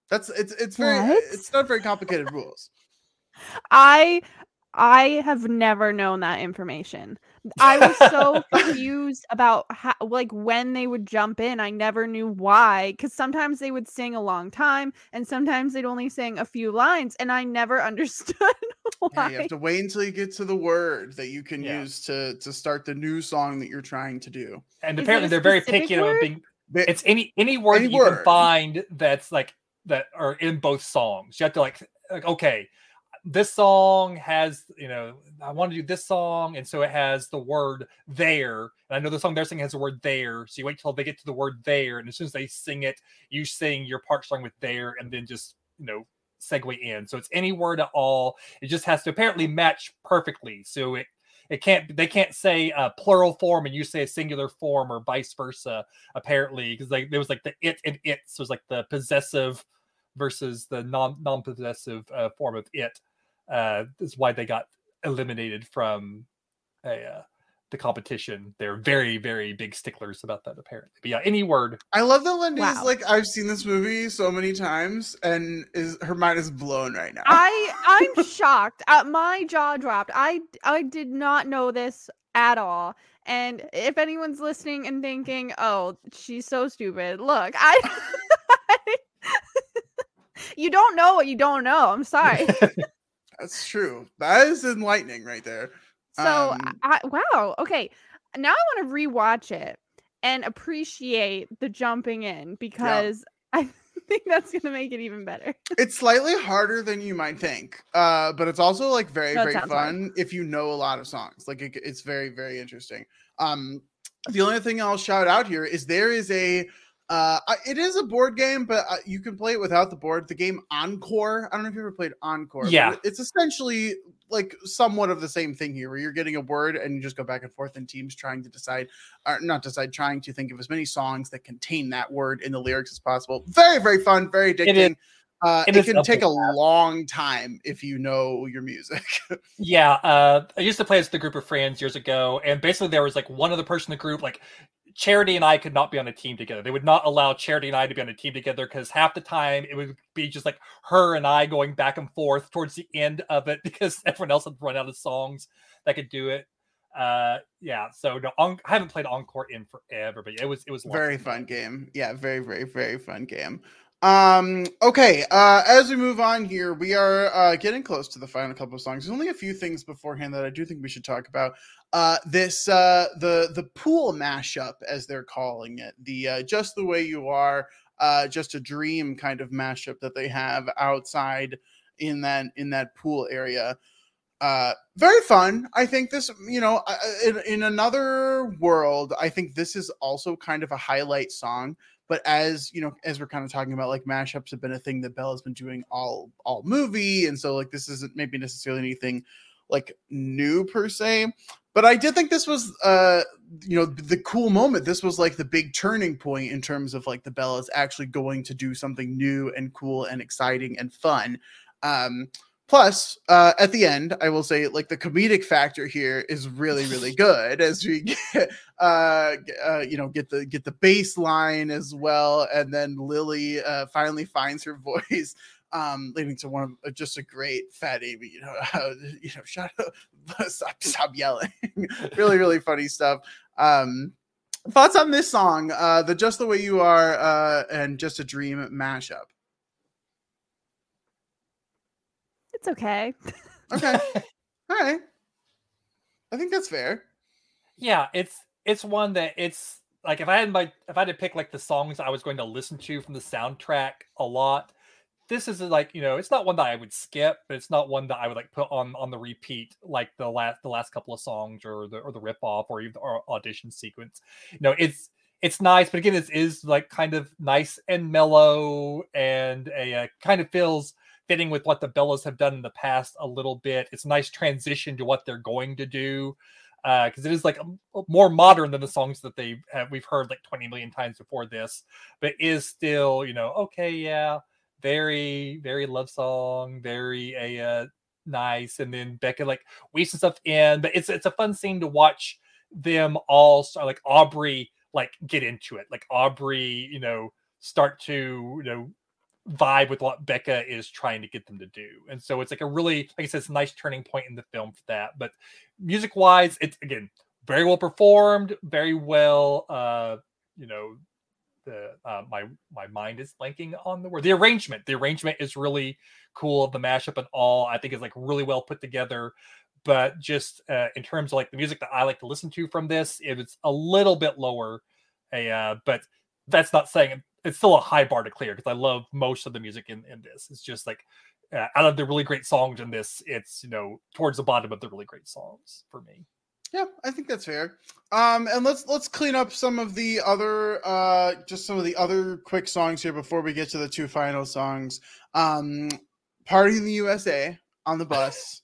Speaker 1: That's it's it's very what? it's not very complicated rules.
Speaker 2: I I have never known that information. I was so confused about how, like when they would jump in. I never knew why because sometimes they would sing a long time and sometimes they'd only sing a few lines, and I never understood why.
Speaker 1: Yeah, you have to wait until you get to the word that you can yeah. use to to start the new song that you're trying to do.
Speaker 3: And Is apparently, they're very picky about being. It's any any word any that you word. can find that's like that are in both songs. You have to like like okay this song has, you know, I want to do this song, and so it has the word there. And I know the song they're singing has the word there. So you wait till they get to the word there, and as soon as they sing it, you sing your part song with there, and then just you know segue in. So it's any word at all. It just has to apparently match perfectly. So it it can't they can't say a plural form and you say a singular form or vice versa apparently because like there was like the it and it so it was like the possessive versus the non non-possessive uh, form of it uh, is why they got eliminated from a, uh, the competition. They're very, very big sticklers about that, apparently. But yeah, any word.
Speaker 1: I love that Lindy's wow. like, I've seen this movie so many times, and is her mind is blown right now.
Speaker 2: I I'm shocked. Uh, my jaw dropped. I I did not know this at all. And if anyone's listening and thinking, "Oh, she's so stupid," look, I. you don't know what you don't know. I'm sorry.
Speaker 1: That's true. That is enlightening right there.
Speaker 2: So, um, I, wow. Okay. Now I want to rewatch it and appreciate the jumping in because yeah. I think that's going to make it even better.
Speaker 1: it's slightly harder than you might think. Uh, but it's also like very, that very fun hard. if you know a lot of songs. Like it, it's very, very interesting. Um, the only thing I'll shout out here is there is a uh, it is a board game, but uh, you can play it without the board. The game Encore. I don't know if you ever played Encore.
Speaker 3: Yeah,
Speaker 1: it's essentially like somewhat of the same thing here, where you're getting a word and you just go back and forth in teams trying to decide, or not decide, trying to think of as many songs that contain that word in the lyrics as possible. Very, very fun, very addicting. Uh, it, it can take a long time if you know your music.
Speaker 3: yeah, uh, I used to play it with a group of friends years ago, and basically there was like one other person in the group, like Charity and I could not be on a team together. They would not allow Charity and I to be on a team together because half the time it would be just like her and I going back and forth towards the end of it because everyone else had run out of songs that could do it. Uh, yeah. So no, on, I haven't played Encore in forever, but it was it was
Speaker 1: very fun game. Yeah, very very very fun game. Um, okay, uh, as we move on here, we are uh, getting close to the final couple of songs. There's only a few things beforehand that I do think we should talk about. Uh, this uh, the the pool mashup, as they're calling it, the uh, just the way you are, uh, just a dream kind of mashup that they have outside in that in that pool area. Uh, very fun. I think this, you know, in, in another world, I think this is also kind of a highlight song but as you know as we're kind of talking about like mashups have been a thing that bella's been doing all all movie and so like this isn't maybe necessarily anything like new per se but i did think this was uh you know the cool moment. This was like the big turning point in terms of like the bellas actually going to do something new and cool and exciting and fun. Um plus uh at the end i will say like the comedic factor here is really really good as we get uh, uh you know get the get the bass line as well and then lily uh finally finds her voice um, leading to one of uh, just a great fat Amy, you know, uh, you know, shut up, stop, stop yelling. really, really funny stuff. Um, thoughts on this song, uh, the Just the Way You Are uh, and Just a Dream mashup?
Speaker 2: It's okay.
Speaker 1: Okay. All right. I think that's fair.
Speaker 3: Yeah, it's it's one that it's like if I had my if I had to pick like the songs I was going to listen to from the soundtrack a lot, this is like you know it's not one that I would skip, but it's not one that I would like put on on the repeat like the last the last couple of songs or the or the riff off or even the audition sequence. You know, it's it's nice, but again, this is like kind of nice and mellow and a uh, kind of feels fitting with what the Bellas have done in the past a little bit. It's a nice transition to what they're going to do because uh, it is like a, a more modern than the songs that they have we've heard like 20 million times before this, but is still you know okay yeah very very love song very a uh, nice and then Becca like weaves some stuff in but it's it's a fun scene to watch them all start like Aubrey like get into it like Aubrey you know start to you know vibe with what Becca is trying to get them to do. And so it's like a really, like I said, it's a nice turning point in the film for that. But music wise, it's again very well performed, very well uh, you know, the uh, my my mind is blanking on the word. The arrangement. The arrangement is really cool. The mashup and all, I think is like really well put together. But just uh, in terms of like the music that I like to listen to from this, it's a little bit lower. A uh, but that's not saying it's still a high bar to clear because I love most of the music in, in this. It's just like uh, out of the really great songs in this, it's you know towards the bottom of the really great songs for me.
Speaker 1: Yeah, I think that's fair. Um, and let's let's clean up some of the other uh just some of the other quick songs here before we get to the two final songs. Um, Party in the USA on the bus,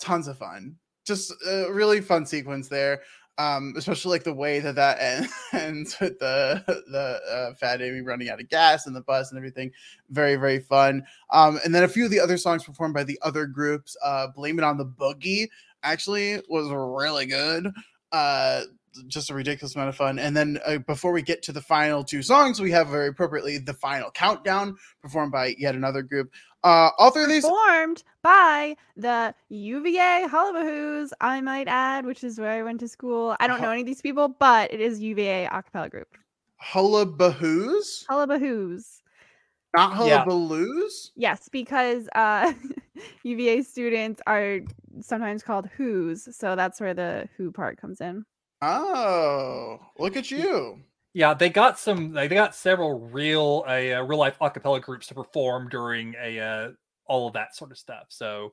Speaker 1: tons of fun. Just a really fun sequence there um, especially like the way that that ends with the the uh, Fat Amy running out of gas and the bus and everything. Very very fun. Um, and then a few of the other songs performed by the other groups. Uh, Blame It on the Boogie actually was really good. Uh, just a ridiculous amount of fun. And then uh, before we get to the final two songs, we have very appropriately the final countdown performed by yet another group. Uh, all three of these
Speaker 2: formed by the UVA Hullabahoos, I might add, which is where I went to school. I don't know any of these people, but it is UVA acapella group.
Speaker 1: Hullabahoos?
Speaker 2: Hullabahoos.
Speaker 1: Not hullabaloos?
Speaker 2: Yeah. Yes, because uh, UVA students are sometimes called Hoos, so that's where the who part comes in.
Speaker 1: Oh, look at you.
Speaker 3: Yeah, they got some. They got several real, a uh, real life acapella groups to perform during a uh, all of that sort of stuff. So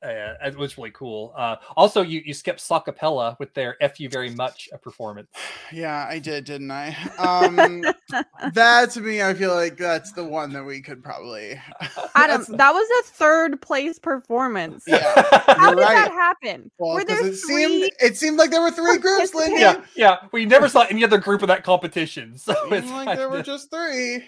Speaker 3: uh, it was really cool. Uh, also, you you skipped Socapella with their "F you very much" a performance.
Speaker 1: Yeah, I did, didn't I? Um, that to me, I feel like that's the one that we could probably.
Speaker 2: Adam, that was a third place performance.
Speaker 1: Yeah,
Speaker 2: how did
Speaker 1: right.
Speaker 2: that happen?
Speaker 1: Well,
Speaker 2: Were there
Speaker 1: it
Speaker 2: three?
Speaker 1: seemed it seemed like there were three groups, Lindy.
Speaker 3: Yeah, yeah. We never saw any other group of that competition, so
Speaker 1: Seemed
Speaker 3: it's
Speaker 1: like there were just three.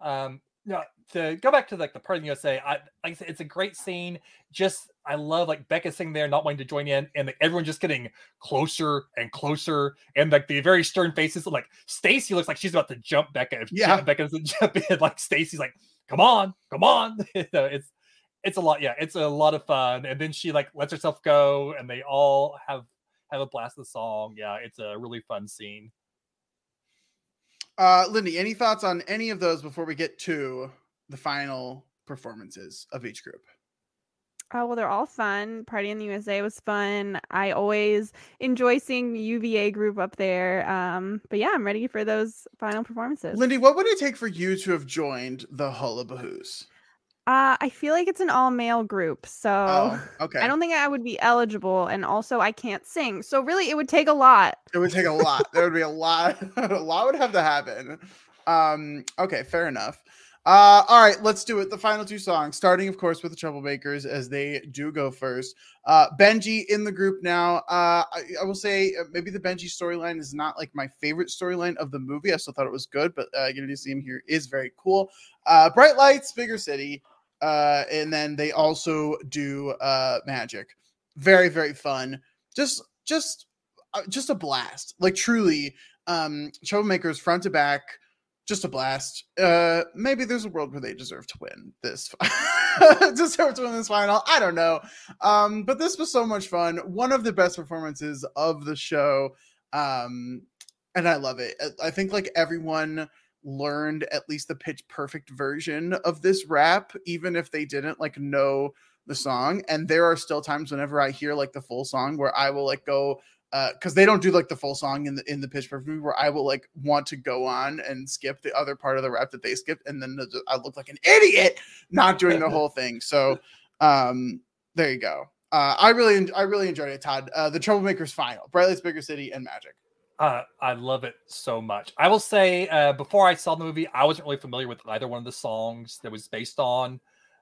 Speaker 3: um no to go back to like the part of the USA, I like I said, it's a great scene. Just I love like Becca sitting there not wanting to join in, and like, everyone just getting closer and closer, and like the very stern faces. Like Stacy looks like she's about to jump Becca. If
Speaker 1: Yeah.
Speaker 3: Becca doesn't jump in, like Stacy's like, "Come on, come on!" you know, it's it's a lot. Yeah, it's a lot of fun. And then she like lets herself go, and they all have have a blast of the song. Yeah, it's a really fun scene.
Speaker 1: Uh, Lindy, any thoughts on any of those before we get to the final performances of each group?
Speaker 2: Oh well, they're all fun. Party in the USA was fun. I always enjoy seeing the UVA group up there. Um, but yeah, I'm ready for those final performances.
Speaker 1: Lindy, what would it take for you to have joined the Hullabahoos?
Speaker 2: Uh, I feel like it's an all male group, so
Speaker 1: Oh, okay.
Speaker 2: I don't think I would be eligible, and also I can't sing. So really, it would take a lot.
Speaker 1: It would take a lot. there would be a lot. a lot would have to happen. Um, okay, fair enough. Uh, all right, let's do it. The final two songs, starting, of course, with the Treblemakers, as they do go first. Uh, Benji in the group now. Uh, I, I will say uh, maybe the Benji storyline is not like my favorite storyline of the movie. I still thought it was good, but uh, getting to see him here is very cool. Uh, Bright Lights, Bigger City, uh, and then they also do uh, Magic. Very, very fun. Just, just, uh, just a blast. Like truly, um, Treblemakers front to back just a blast. Uh, maybe there's a world where they deserve to win this. deserve to win this final. I don't know. Um, but this was so much fun. One of the best performances of the show. Um, and I love it. I- think like everyone learned at least the pitch perfect version of this rap, even if they didn't like know the song. And there are still times whenever I hear like the full song where I will like go because they don't do like the full song in the in the pitch perfect movie where I will like want to go on and skip the other part of the rap that they skipped, and then the- I look like an idiot not doing the whole thing. So um there you go. Uh, I really I really enjoyed it, Todd. Uh, the Treblemakers final, Bright Bigger City, and Magic.
Speaker 3: Uh, I love it so much. I will say, uh, before I saw the movie, I wasn't really familiar with either one of the songs that was based on.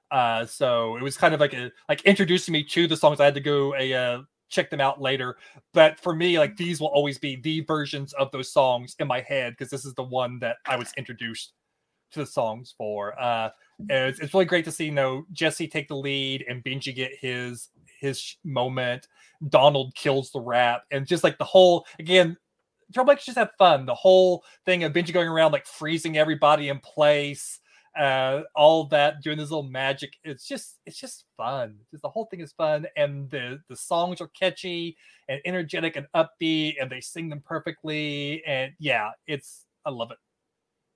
Speaker 3: Uh, so it was kind of like a like introducing me to the songs. I had to go a uh, check them out later. But for me, like these will always be the versions of those songs in my head because this is the one that I was introduced to the songs for. Uh, it's, it's really great to see you know Jesse take the lead and Benji get his his moment. Donald kills the rap, and just like the whole again, Treblemakers just have fun. The whole thing of Benji going around like freezing everybody in place, uh, all that doing this little magic. It's just it's just fun. Just the whole thing is fun, and the the songs are catchy and energetic and upbeat, and they sing them perfectly. And yeah, it's I love it.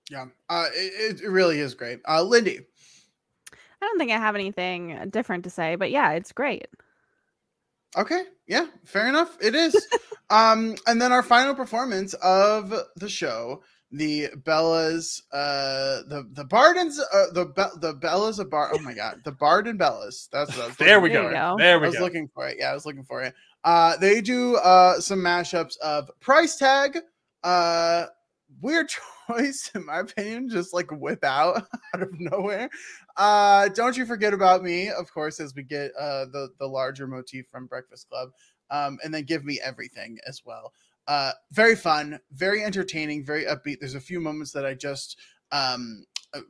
Speaker 1: Yeah, uh, it, it really is great. Uh, Lindy,
Speaker 2: I don't think I have anything different to say, but yeah, it's great.
Speaker 1: Okay, yeah, fair enough. It is. um, and then our final performance of the show, the Bellas, uh, the the Bardens, uh, the Be- the Bellas of Bar. Oh my god, the Barden Bellas. That's what I was.
Speaker 3: There we go. There we
Speaker 1: I was
Speaker 3: go.
Speaker 1: looking for it. Yeah, I was looking for it. Uh, they do uh some mashups of Price Tag, uh, weird choice in my opinion, just like whip out out of nowhere. Uh, don't you forget about me, of course, as we get uh the the larger motif from Breakfast Club, um, and then give me everything as well. Uh, very fun, very entertaining, very upbeat. There's a few moments that I just um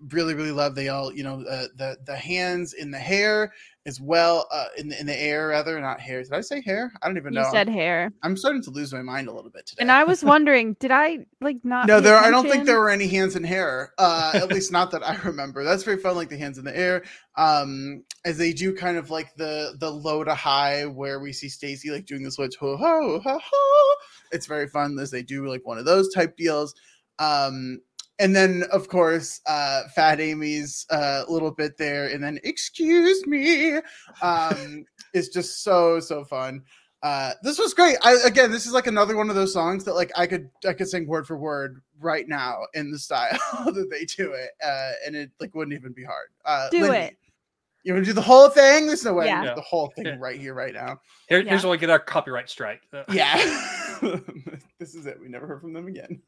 Speaker 1: really really love they all you know uh, the the hands in the hair as well uh in the, in the air rather not hair. Did i say hair? I don't even know.
Speaker 2: You said hair,
Speaker 1: i'm starting to lose my mind a little bit today.
Speaker 2: And I was wondering, did I like not?
Speaker 1: no there i don't think there were any hands in hair uh at least not that i remember. That's very fun like the hands in the air um as they do kind of like the the low to high where we see stacy like doing the switch ho ho ho ho. It's very fun as they do like one of those type deals. Um and then of course uh fat amy's uh little bit there and then excuse me um is just so so fun uh this was great i again this is like another one of those songs that like i could i could sing word for word right now in the style that they do it uh and it like wouldn't even be hard uh
Speaker 2: Do
Speaker 1: Lindy,
Speaker 2: it.
Speaker 1: you want to do the whole thing there's no way
Speaker 2: Yeah.
Speaker 1: I can do the whole thing
Speaker 3: Yeah.
Speaker 1: right here right now
Speaker 3: Here,
Speaker 2: Yeah.
Speaker 3: Here's where we get our copyright strike.
Speaker 1: Yeah this is it we never heard from them again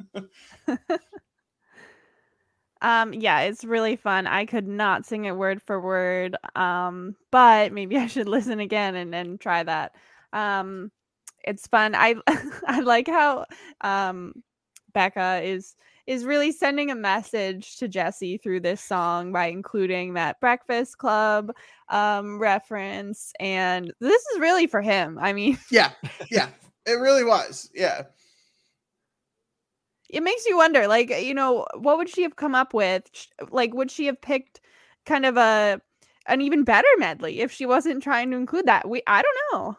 Speaker 2: Um, yeah, it's really fun. I could not sing it word for word. Um, but maybe I should listen again and, and try that. Um, it's fun. I I like how um Becca is is really sending a message to Jesse through this song by including that Breakfast Club um reference and this is really for him. I mean,
Speaker 1: yeah yeah it really was yeah
Speaker 2: it makes you wonder like you know what would she have come up with like would she have picked kind of a an even better medley if she wasn't trying to include that we i don't know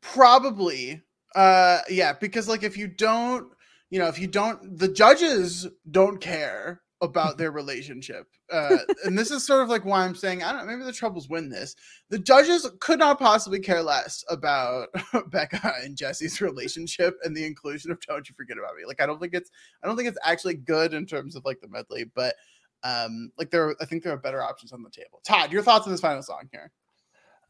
Speaker 1: Probably. Uh yeah, because like if you don't, you know, if you don't the judges don't care about their relationship. Uh and this is sort of like why I'm saying I don't know, maybe the troubles win this. The judges could not possibly care less about Becca and Jesse's relationship and the inclusion of Don't You Forget About Me. Like I don't think it's I don't think it's actually good in terms of like the medley, but Um, like there, I think there are better options on the table. Todd, your thoughts on this final song here?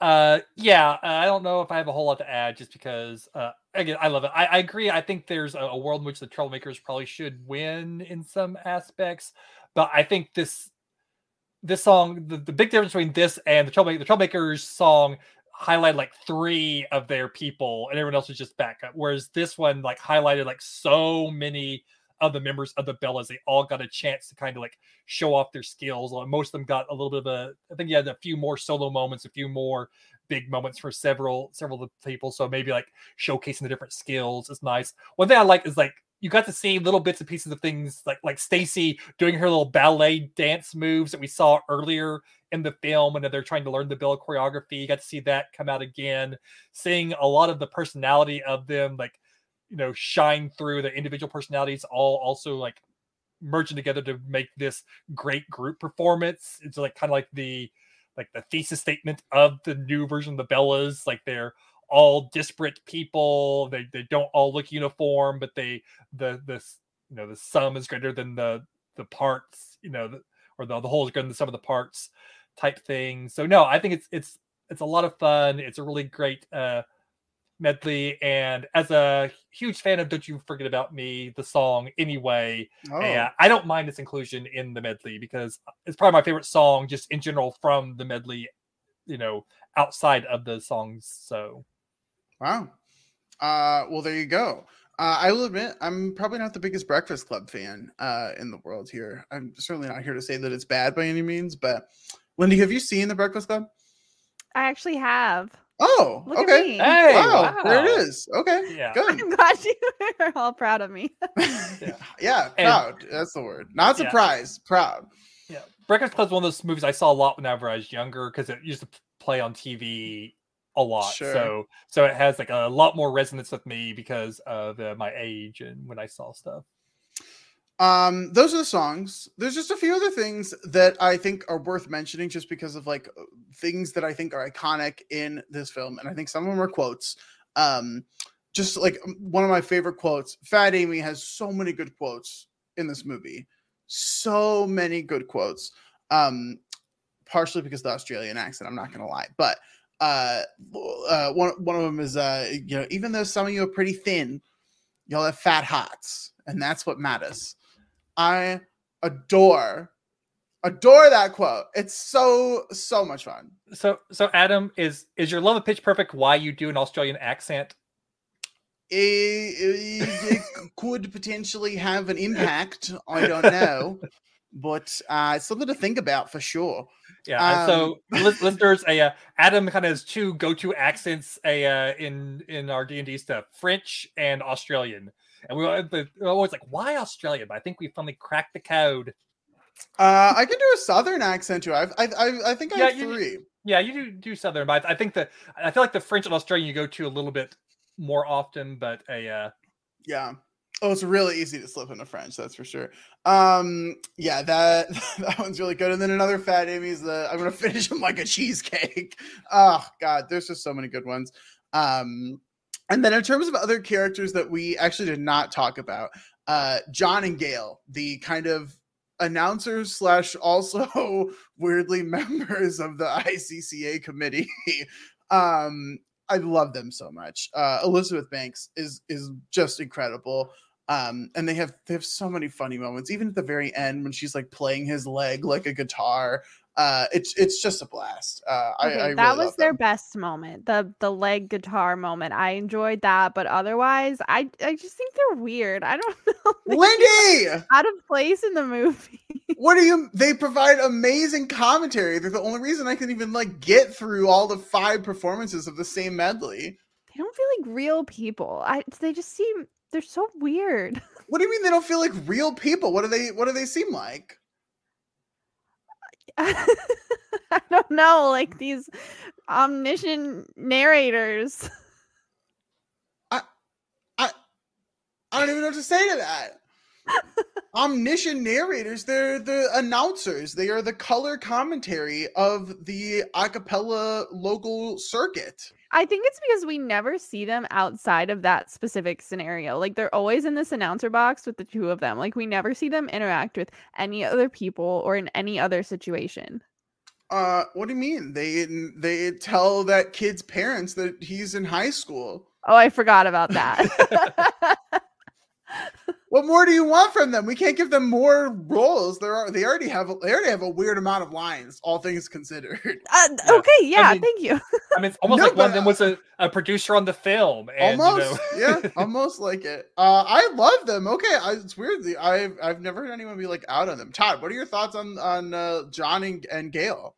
Speaker 3: Uh, yeah, uh, I don't know if I have a whole lot to add, just because uh, again, I love it. I, I agree. I think there's a, a world in which the treblemakers probably should win in some aspects, but I think this this song, the, the big difference between this and the treblemaker, the treblemakers song highlighted like three of their people, and everyone else was just backup. Whereas this one like highlighted like so many of the members of the Bellas. They all got a chance to kind of like show off their skills. Uh, most of them got a little bit of a. I think you had a few more solo moments, a few more big moments for several several of the people. So maybe like showcasing the different skills is nice. One thing I like is like you got to see little bits and pieces of things like like Stacy doing her little ballet dance moves that we saw earlier in the film and they're trying to learn the Bella choreography. You got to see that come out again, seeing a lot of the personality of them like you know shine through the individual personalities all also like merging together to make this great group performance. It's like kind of like the like the thesis statement of the new version of the Bellas. Like they're all disparate people. They they don't all look uniform, but they the the you know the sum is greater than the the parts. You know, the, or the the whole is greater than the sum of the parts type thing. So no, I think it's it's it's a lot of fun. It's a really great uh medley and as a huge fan of don't you forget about me the song anyway oh. yeah i don't mind its inclusion in the medley because it's probably my favorite song just in general from the medley you know outside of the songs so
Speaker 1: wow uh well there you go uh, I will admit, I'm probably not the biggest Breakfast Club fan uh, in the world here. I'm certainly not here to say that it's bad by any means, but Lindy, have you seen the Breakfast Club?
Speaker 2: I actually have.
Speaker 1: Oh,
Speaker 2: Look
Speaker 1: okay.
Speaker 3: Hey,
Speaker 1: wow,
Speaker 3: wow.
Speaker 1: there it is. Okay,
Speaker 3: Yeah.
Speaker 1: good.
Speaker 2: I'm glad you are all proud of me.
Speaker 1: yeah,
Speaker 3: And-
Speaker 1: proud. That's the word. Not
Speaker 3: Yeah.
Speaker 1: surprised. Proud.
Speaker 3: Yeah, Breakfast Club is one of those movies I saw a lot whenever I was younger because it used to play on TV a lot.
Speaker 1: Sure.
Speaker 3: So so it has like a lot more resonance with me because of uh, my age and when I saw stuff.
Speaker 1: Um, those are the songs. There's just a few other things that I think are worth mentioning, just because of like things that I think are iconic in this film, and I think some of them are quotes. Um, just like one of my favorite quotes. Fat Amy has so many good quotes in this movie, so many good quotes. Um, partially because the Australian accent. I'm not gonna lie, but uh, uh, one one of them is uh, you know, even though some of you are pretty thin, y'all have fat hearts, and that's what matters. I adore adore that quote. It's so so much fun.
Speaker 3: So so Adam is is your love of Pitch Perfect why you do an Australian accent?
Speaker 1: It, it could potentially have an impact. I don't know, but uh, it's something to think about for sure.
Speaker 3: Yeah.
Speaker 1: Um,
Speaker 3: so listeners, a uh, Adam kind of has two go-to accents a uh, in in our D and D stuff: French and Australian. And we were always like, why Australia? But I think we finally cracked the code.
Speaker 1: Uh, I can do a southern accent too. I've, I I I think I
Speaker 3: Yeah,
Speaker 1: have
Speaker 3: you-
Speaker 1: three.
Speaker 3: Yeah, you do do Southern, but I think that I feel like the French and Australian you go to a little bit more often. But a uh,
Speaker 1: Yeah. Oh, it's really easy to slip into French, that's for sure. Um, yeah, that that one's really good. And then another fat Amy's the I'm gonna finish him like a cheesecake. Oh god, there's just so many good ones. Um, and then in terms of other characters that we actually did not talk about, uh, John and Gail, the kind of announcers slash also weirdly members of the ICCA committee. um, I love them so much. Uh, Elizabeth Banks is is just incredible. Um, and they have they have so many funny moments, even at the very end when she's like playing his leg like a guitar. Uh, it's it's just a blast. Uh,
Speaker 2: Okay,
Speaker 1: I
Speaker 2: that
Speaker 1: really
Speaker 2: was their
Speaker 1: them.
Speaker 2: best moment. The the leg guitar moment. I enjoyed that, but otherwise, I I just think they're weird. I don't know.
Speaker 1: Lindy.
Speaker 2: out of place in the movie.
Speaker 1: What do you? They provide amazing commentary. They're the only reason I can even like get through all the five performances of the same medley.
Speaker 2: They don't feel like real people. I they just seem they're so weird.
Speaker 1: What do you mean they don't feel like real people? What do they? What do they seem like?
Speaker 2: I don't know, like these omniscient narrators.
Speaker 1: I I I don't even know what to say to that. Omniscient narrators. They're the announcers. They are the color commentary of the a acapella local circuit.
Speaker 2: I think it's because we never see them outside of that specific scenario. Like they're always in this announcer box with the two of them. Like we never see them interact with any other people or in any other situation.
Speaker 1: Uh, what do you mean? They they tell that kid's parents that he's in high school.
Speaker 2: Oh, I forgot about that.
Speaker 1: what more do you want from them? We can't give them more roles. There are they already have they already have a weird amount of lines, all things considered.
Speaker 2: Uh, okay, yeah, I mean, thank you.
Speaker 3: I mean, it's almost no, like one of them was a, a producer on the film. And,
Speaker 1: almost,
Speaker 3: you know...
Speaker 1: yeah, almost like it. Uh, I love them. Okay, I, it's weird. I've I've never heard anyone be like out on them. Todd, what are your thoughts on on uh, John and, and Gail?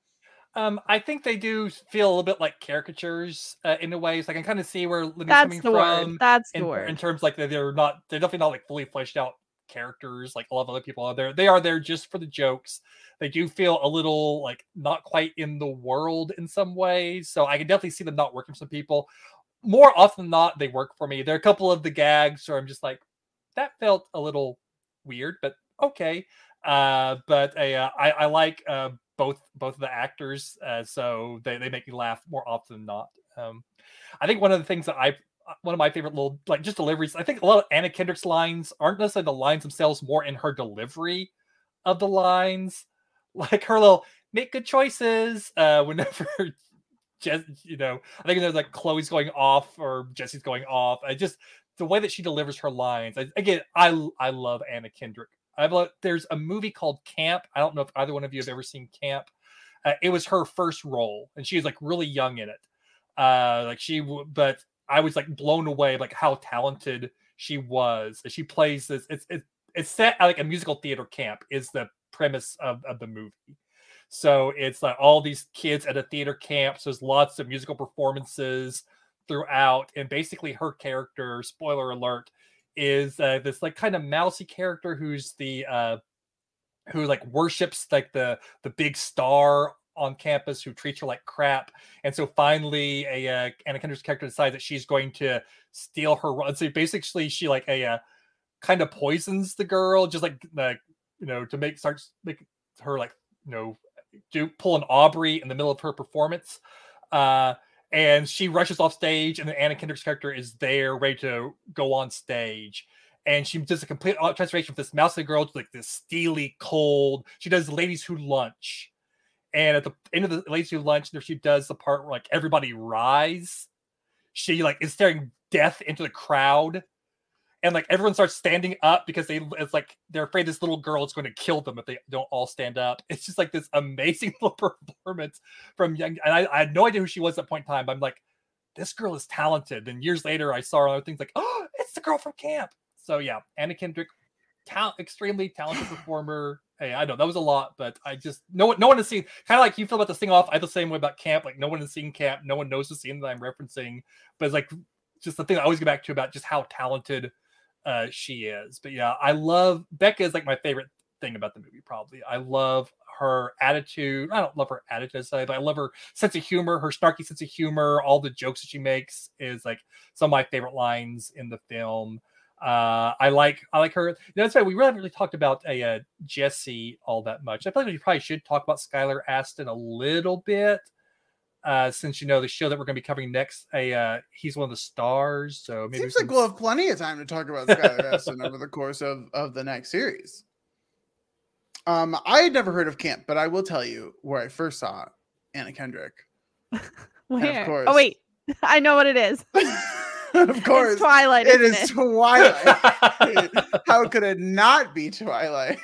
Speaker 3: Um, I think they do feel a little bit like caricatures uh, in a way. So I can kind of see where Libby's
Speaker 2: That's
Speaker 3: coming
Speaker 2: the
Speaker 3: from.
Speaker 2: Word. That's
Speaker 3: in,
Speaker 2: the word.
Speaker 3: In terms like they're not, they're definitely not like fully fleshed out characters like a lot of other people are there. They are there just for the jokes. They do feel a little like not quite in the world in some ways. So I can definitely see them not working for some people. More often than not, they work for me. There are a couple of the gags where I'm just like, that felt a little weird, but okay. Uh, but uh, I, I like uh, both both of the actors, uh, so they, they make me laugh more often than not. Um, I think one of the things that I uh, one of my favorite little like just deliveries. I think a lot of Anna Kendrick's lines aren't necessarily the lines themselves, more in her delivery of the lines, like her little make good choices. Uh, whenever Jess, you know, I think there's like Chloe's going off or Jesse's going off. I just the way that she delivers her lines. I, again, I I love Anna Kendrick. I've there's a movie called Camp. I don't know if either one of you have ever seen Camp. Uh, it was her first role, and she was like really young in it. Uh, like she, but I was like blown away like how talented she was. She plays this. It's it's it's set at like a musical theater camp. Is the premise of, of the movie. So it's like all these kids at a theater camp. So there's lots of musical performances throughout, and basically her character, spoiler alert, is uh, this like kind of mousy character who's the uh, who like worships like the the big star on campus who treats her like crap. And so finally, a uh, Anna Kendrick's character decides that she's going to steal her run. So basically, she like a uh, kind of poisons the girl, just like like you know to make starts make her like you know do pull an Aubrey in the middle of her performance. Uh, and she rushes off stage, and then Anna Kendrick's character is there, ready to go on stage. And she does a complete uh, transformation from this mousy girl to like this steely, cold. She does Ladies Who Lunch, and at the end of the Ladies Who Lunch, there she does the part where like everybody rise. She like is staring death into the crowd, and like everyone starts standing up because they it's like they're afraid this little girl is going to kill them if they don't all stand up. It's just like this amazing little performance from young. And I, I had no idea who she was at that point in time. I'm like, this girl is talented. And years later, I saw her other things like, oh, it's the girl from camp. So yeah, Anna Kendrick, extremely talented performer. Hey, I know that was a lot, but I just no one, no one has seen. Kind of like you feel about this thing off. I the same way about camp. Like no one has seen camp. No one knows the scene that I'm referencing. But it's like just the thing I always get back to about just how talented uh, she is. But yeah, I love Becca is like my favorite thing about the movie. Probably, I love her attitude. I don't love her attitude, but I love her sense of humor, her snarky sense of humor. All the jokes that she makes is like some of my favorite lines in the film. Uh, I like I like her. You know, that's why we really haven't really talked about a uh, Jesse all that much. I feel like we probably should talk about Skylar Astin a little bit uh, since you know the show that we're going to be covering next, a uh, he's one of the stars. So maybe
Speaker 1: seems like we'll have plenty of time to talk about Skylar Astin over the course of of the next series. Um, I had never heard of Camp, but I will tell you where I first saw Anna Kendrick.
Speaker 2: where? Course, oh wait, I know what it is.
Speaker 1: of course,
Speaker 2: it's Twilight.
Speaker 1: It is
Speaker 2: it?
Speaker 1: Twilight. How could it not be Twilight?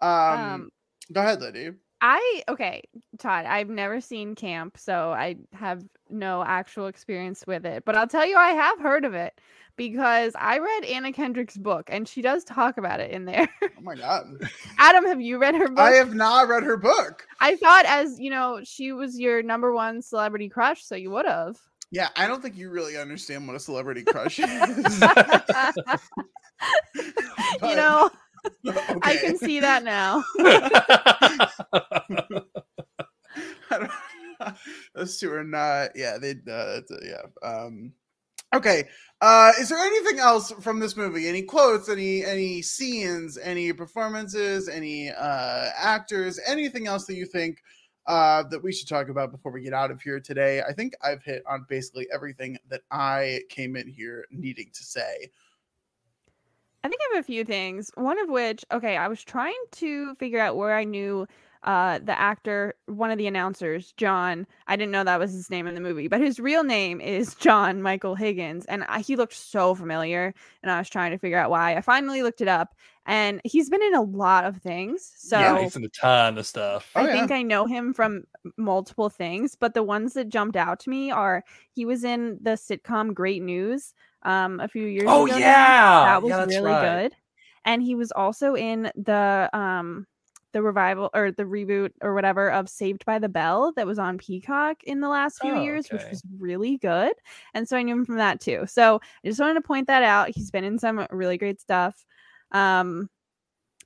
Speaker 1: um, um, go ahead, Liddy.
Speaker 2: I okay, Todd. I've never seen camp, so I have no actual experience with it. But I'll tell you, I have heard of it because I read Anna Kendrick's book, and she does talk about it in there.
Speaker 1: Oh my god,
Speaker 2: Adam, have you read her book? I
Speaker 1: have not read her book.
Speaker 2: I thought, as you know, she was your number one celebrity crush, so you would have.
Speaker 1: Yeah, I don't think you really understand what a celebrity crush is.
Speaker 2: you know, okay. I can see that now.
Speaker 1: Those two are not. Yeah, they. Uh, yeah. Um. Okay. Uh, is there anything else from this movie? Any quotes? Any any scenes? Any performances? Any uh, actors? Anything else that you think uh, that we should talk about before we get out of here today? I think I've hit on basically everything that I came in here needing to say.
Speaker 2: I think I have a few things. One of which, okay, I was trying to figure out where I knew uh the actor one of the announcers john i didn't know that was his name in the movie but his real name is john michael higgins and I, he looked so familiar and i was trying to figure out why i finally looked it up and he's been in a lot of things so
Speaker 3: yeah, he's in a ton of stuff.
Speaker 2: I
Speaker 1: Oh, yeah.
Speaker 2: think I know him from multiple things, but the ones that jumped out to me are he was in the sitcom Great News um a few years
Speaker 3: Oh,
Speaker 2: ago. now.
Speaker 3: yeah.
Speaker 2: That was
Speaker 3: Yeah,
Speaker 2: really
Speaker 3: right.
Speaker 2: good. And he was also in the um the revival or the reboot or whatever of Saved by the Bell that was on Peacock in the last few
Speaker 3: Oh,
Speaker 2: years, which was really good. And so I knew him from that too. So I just wanted to point that out. He's been in some really great stuff. Um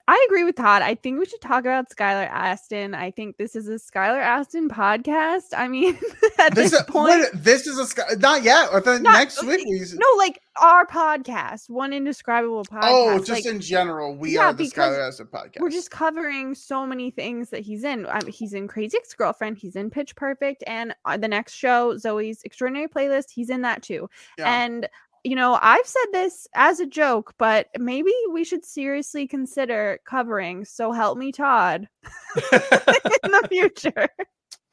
Speaker 2: I agree with Todd. I think we should talk about Skylar Astin. I think this is a Skylar Astin podcast. I mean, at
Speaker 1: This
Speaker 2: this,
Speaker 1: is,
Speaker 2: point,
Speaker 1: what, this is a not yet. I thought
Speaker 2: Not-
Speaker 1: next week we.
Speaker 2: no, like our podcast, one indescribable podcast.
Speaker 1: oh, just
Speaker 2: like,
Speaker 1: in general, we
Speaker 2: yeah,
Speaker 1: are the Skylar Astin podcast.
Speaker 2: we're just covering so many things that he's in. Mean, he's in Crazy Ex Girlfriend, he's in Pitch Perfect, and uh, the next show, Zoey's Extraordinary Playlist, he's in that too.
Speaker 1: Yeah.
Speaker 2: And you know, I've said this as a joke, but maybe we should seriously consider covering So Help Me Todd in the future.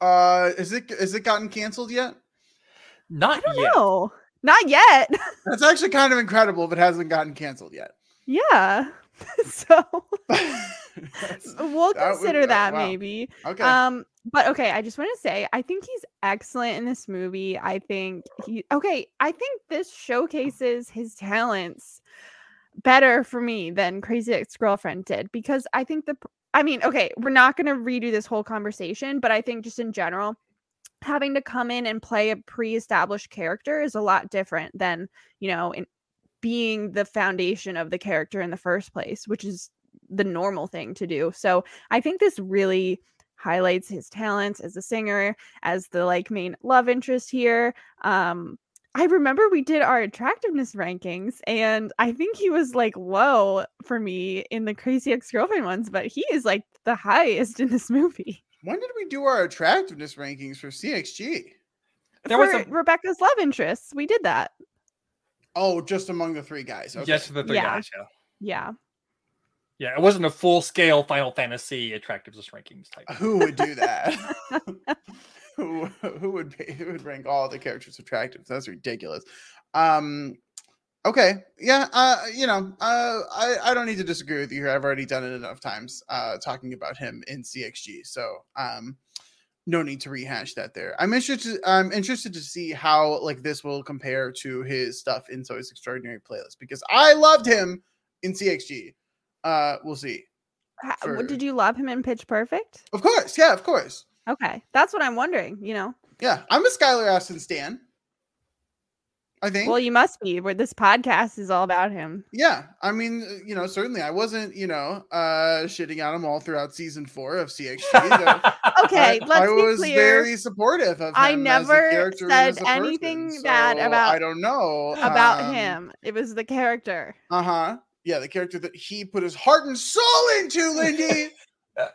Speaker 1: uh, is it is it gotten canceled yet?
Speaker 3: Not
Speaker 2: I don't
Speaker 3: yet.
Speaker 2: know. Not yet.
Speaker 1: That's actually kind of incredible if it hasn't gotten canceled yet.
Speaker 2: yeah. so we'll
Speaker 1: that would-
Speaker 2: consider
Speaker 1: uh,
Speaker 2: that
Speaker 1: wow.
Speaker 2: maybe.
Speaker 1: okay.
Speaker 2: Um, but okay, I just want to say I think he's excellent in this movie. I think he okay, I think this showcases his talents better for me than Crazy Ex-Girlfriend did because I think the I mean, okay, we're not going to redo this whole conversation, but I think just in general having to come in and play a pre-established character is a lot different than, you know, in being the foundation of the character in the first place, which is the normal thing to do. So, I think this really highlights his talents as a singer, as the like main love interest here. Um, I remember we did our attractiveness rankings, and I think he was like low for me in the Crazy Ex Girlfriend ones, but he is like the highest in this movie.
Speaker 1: when did we do our attractiveness rankings for CXG?
Speaker 3: There
Speaker 2: for
Speaker 3: was a
Speaker 2: Rebecca's love interests. We did that.
Speaker 1: Oh, just among the three guys. Okay.
Speaker 3: just the three
Speaker 2: Yeah.
Speaker 3: guys. Yeah.
Speaker 2: Yeah.
Speaker 3: Yeah. It wasn't a full scale Final Fantasy attractiveness rankings type.
Speaker 1: Who would do that? who who would pay, who would rank all the characters attractive? That's ridiculous. Um okay. Yeah, uh you know, uh I I don't need to disagree with you here. I've already done it enough times uh talking about him in CXG. So, um no need to rehash that there. I'm interested I'm interested to see how like this will compare to his stuff in Zoey's Extraordinary Playlist because I loved him in CXG. Uh we'll see. For-
Speaker 2: Did you love him in Pitch Perfect?
Speaker 1: Of course. Yeah, of course.
Speaker 2: Okay. That's what I'm wondering, you know.
Speaker 1: Yeah, I'm a Skylar Astin stan. I think.
Speaker 2: Well, you must be where this podcast is all about him.
Speaker 1: yeah, I mean, uh, you know, certainly I wasn't, you know, uh shitting on him all throughout season four of CXG.
Speaker 2: Okay,
Speaker 1: I,
Speaker 2: let's
Speaker 1: I was
Speaker 2: clear.
Speaker 1: very supportive of him.
Speaker 2: I
Speaker 1: as a
Speaker 2: never said
Speaker 1: as a person,
Speaker 2: anything bad
Speaker 1: so
Speaker 2: about-
Speaker 1: I don't know
Speaker 2: about
Speaker 1: um,
Speaker 2: him. It was the character.
Speaker 1: Uh huh. Yeah, the character that he put his heart and soul into, Lindy.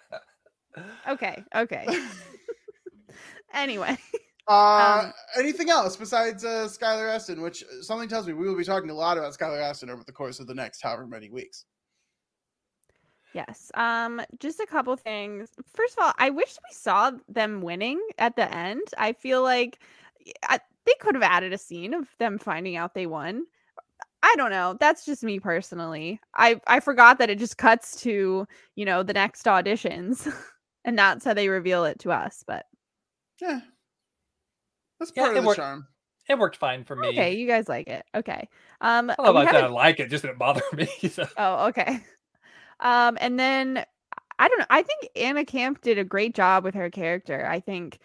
Speaker 2: Okay, okay. anyway,
Speaker 1: Uh,
Speaker 2: Um,
Speaker 1: anything else besides uh, Skylar Astin? Which uh, something tells me we will be talking a lot about Skylar Astin over the course of the next however many weeks.
Speaker 2: yes. Um, just a couple things. First of all, I wish we saw them winning at the end. I feel like y- I, they could have added a scene of them finding out they won. I don't know. That's just me personally. I I forgot that it just cuts to you know the next auditions, and that's how they reveal it to us. But
Speaker 1: Yeah, that's part
Speaker 3: it
Speaker 1: of the
Speaker 3: worked.
Speaker 1: charm.
Speaker 3: It worked fine for me.
Speaker 2: okay, you guys like it. Okay. Um,
Speaker 3: I don't know about that.
Speaker 2: a-
Speaker 3: I like it. Just didn't bother me. So.
Speaker 2: Oh, okay. Um, and then I don't know. I think Anna Camp did a great job with her character. I think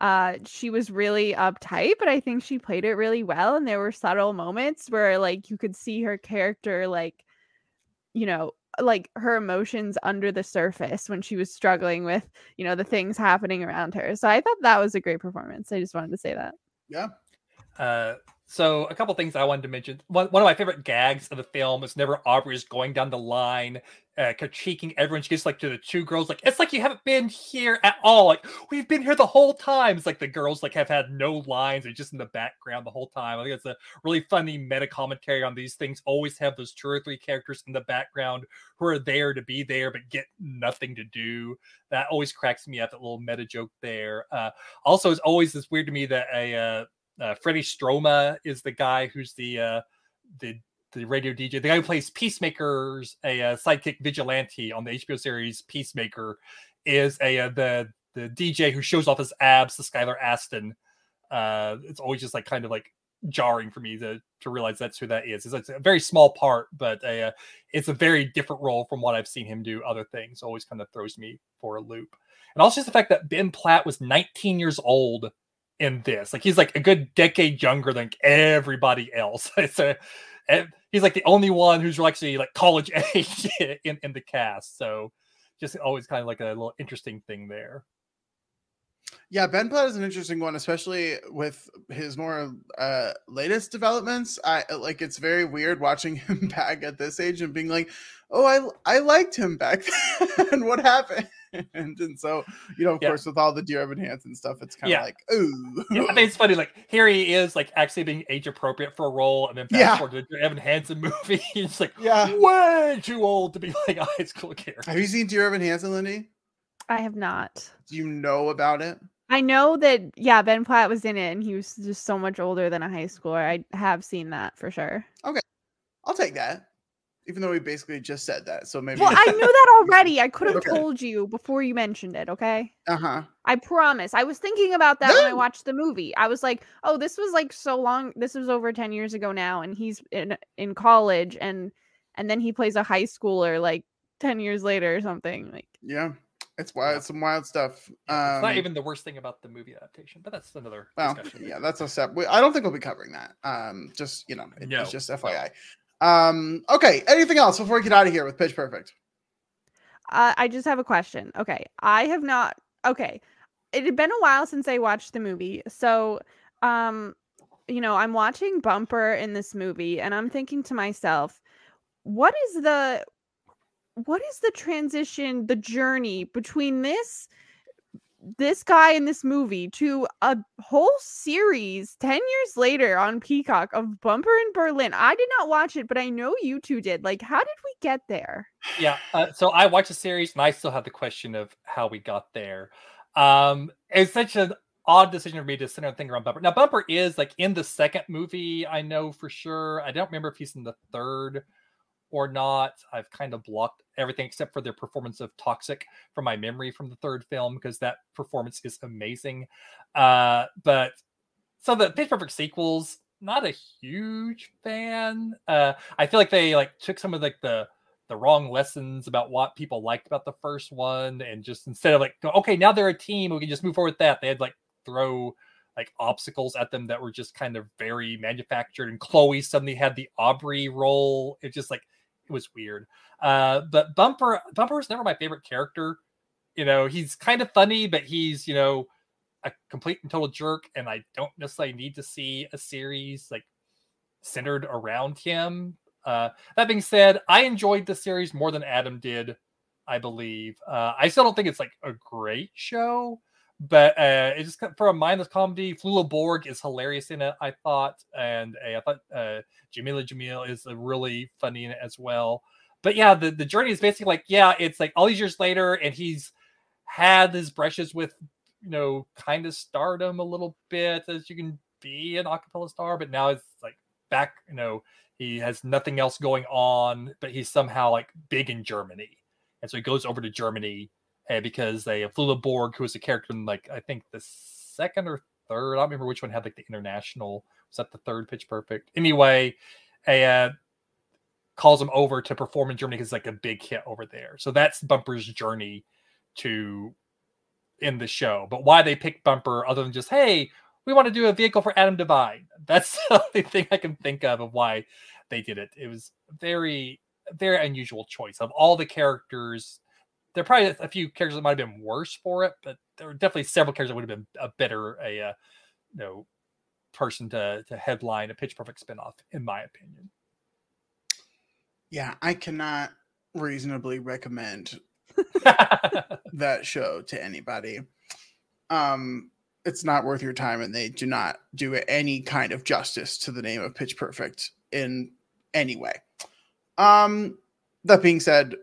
Speaker 2: uh she was really uptight, but I think she played it really well. And there were subtle moments where like you could see her character like, you know, like her emotions under the surface when she was struggling with, you know, the things happening around her. So I thought that was a great performance. I just wanted to say that.
Speaker 1: Yeah.
Speaker 3: Uh, so a couple things I wanted to mention. One, one of my favorite gags of the film is never Aubrey is going down the line, uh, critiquing everyone. She gets like to the two girls, like it's like you haven't been here at all. Like we've been here the whole time. It's like the girls like have had no lines; they're just in the background the whole time. I think it's a really funny meta commentary on these things. Always have those two or three characters in the background who are there to be there but get nothing to do. That always cracks me up. That little meta joke there. Uh, also, it's always this weird to me that a uh, uh, Freddie Stroma is the guy who's the uh, the the radio DJ, the guy who plays Peacemaker's a, uh, sidekick vigilante on the HBO series Peacemaker, is a uh, the the DJ who shows off his abs to Skylar Astin. Uh, it's always just like kind of like jarring for me to to realize that's who that is. It's, it's a very small part, but a, uh, it's a very different role from what I've seen him do other things. Always kind of throws me for a loop. And also just the fact that Ben Platt was 19 years old in this. Like he's like a good decade younger than everybody else. a he's like the only one who's actually like college age in, in the cast. So just always kind of like a little interesting thing there.
Speaker 1: Yeah, Ben Platt is an interesting one, especially with his more uh latest developments. I like it's very weird watching him back at this age and being like, "Oh, I I liked him back then. what happened?" and, and so you know of yeah. course with all the dear evan hansen stuff it's kind of yeah. like ooh
Speaker 3: yeah, i think it's funny like here he is like actually being age appropriate for a role and then fast yeah. forward to the evan hansen movie he's like yeah way too old to be like a high school character
Speaker 1: have you seen dear evan hansen lindy
Speaker 2: i have not
Speaker 1: do you know about it
Speaker 2: I know that yeah, Ben Platt was in it and he was just so much older than a high schooler. I have seen that for sure.
Speaker 1: Okay. I'll take that even though we basically just said that. So maybe.
Speaker 2: Well, I knew that already. I could have okay. told you before you mentioned it. Okay.
Speaker 1: Uh huh.
Speaker 2: I promise. I was thinking about that when I watched the movie. I was like, oh, this was like so long. This was over ten years ago now, and he's in in college, and and then he plays a high schooler like ten years later or something. Like.
Speaker 1: Yeah. It's wild. It's some wild stuff.
Speaker 3: Um, it's not um, even the worst thing about the movie adaptation, but that's another well, discussion.
Speaker 1: Yeah, that's a step. I don't think we'll be covering that. Um, just you know, it, no. it's just FYI. Um, okay, anything else before we get out of here with Pitch Perfect?
Speaker 2: Uh, I just have a question. Okay, I have not. Okay, it had been a while since I watched the movie, so um, you know, I'm watching Bumper in this movie, and I'm thinking to myself, what is the what is the transition, the journey between this this guy in this movie to a whole series 10 years later on Peacock of Bumper in Berlin. I did not watch it, but I know you two did. Like, how did we get there?
Speaker 3: Yeah. Uh, so I watched the series and I still have the question of how we got there. Um, it's such an odd decision for me to center and think around Bumper. Now, Bumper is like in the second movie, I know for sure. I don't remember if he's in the third or not. I've kind of blocked everything except for the performance of Toxic from my memory from the third film because that performance is amazing. Uh, but so the Pitch Perfect sequels, not a huge fan. Uh, I feel like they like took some of like the the wrong lessons about what people liked about the first one, and just instead of like, okay, now they're a team, we can just move forward with that. They had like throw like obstacles at them that were just kind of very manufactured. And Chloe suddenly had the Aubrey role. It just like it was weird. Uh, but Bumper Bumper was never my favorite character. You know, he's kind of funny, but he's you know a complete and total jerk, and I don't necessarily need to see a series like centered around him. Uh, that being said, I enjoyed the series more than Adam did. I believe. Uh, I still don't think it's like a great show, but uh, it's just for a mindless comedy. Flula Borg is hilarious in it, I thought, and uh, I thought uh, Jameela Jamil is really funny in it as well. But yeah, the, the journey is basically like, yeah, it's like all these years later, and he's had his brushes with, you know, kind of stardom a little bit as you can be an acapella star, but now it's like back, you know, he has nothing else going on, but he's somehow like big in Germany. And so he goes over to Germany uh, because they Flula Borg, who was a character in like I think the second or third. I don't remember which one had like the international. Was that the third Pitch Perfect? Anyway, uh, calls him over to perform in Germany because it's like a big hit over there. So that's Bumper's journey to in the show. But why they picked Bumper, other than just hey, we want to do a vehicle for Adam DeVine. That's the only thing I can think of of why they did it. It was very very unusual choice of all the characters there are probably a few characters that might have been worse for it, but there were definitely several characters that would have been a better a uh, you know person to to headline a Pitch Perfect spinoff, in my opinion.
Speaker 1: Yeah, I cannot reasonably recommend that show to anybody. Um, it's not worth your time, and they do not do any kind of justice to the name of Pitch Perfect in any way. Um, that being said,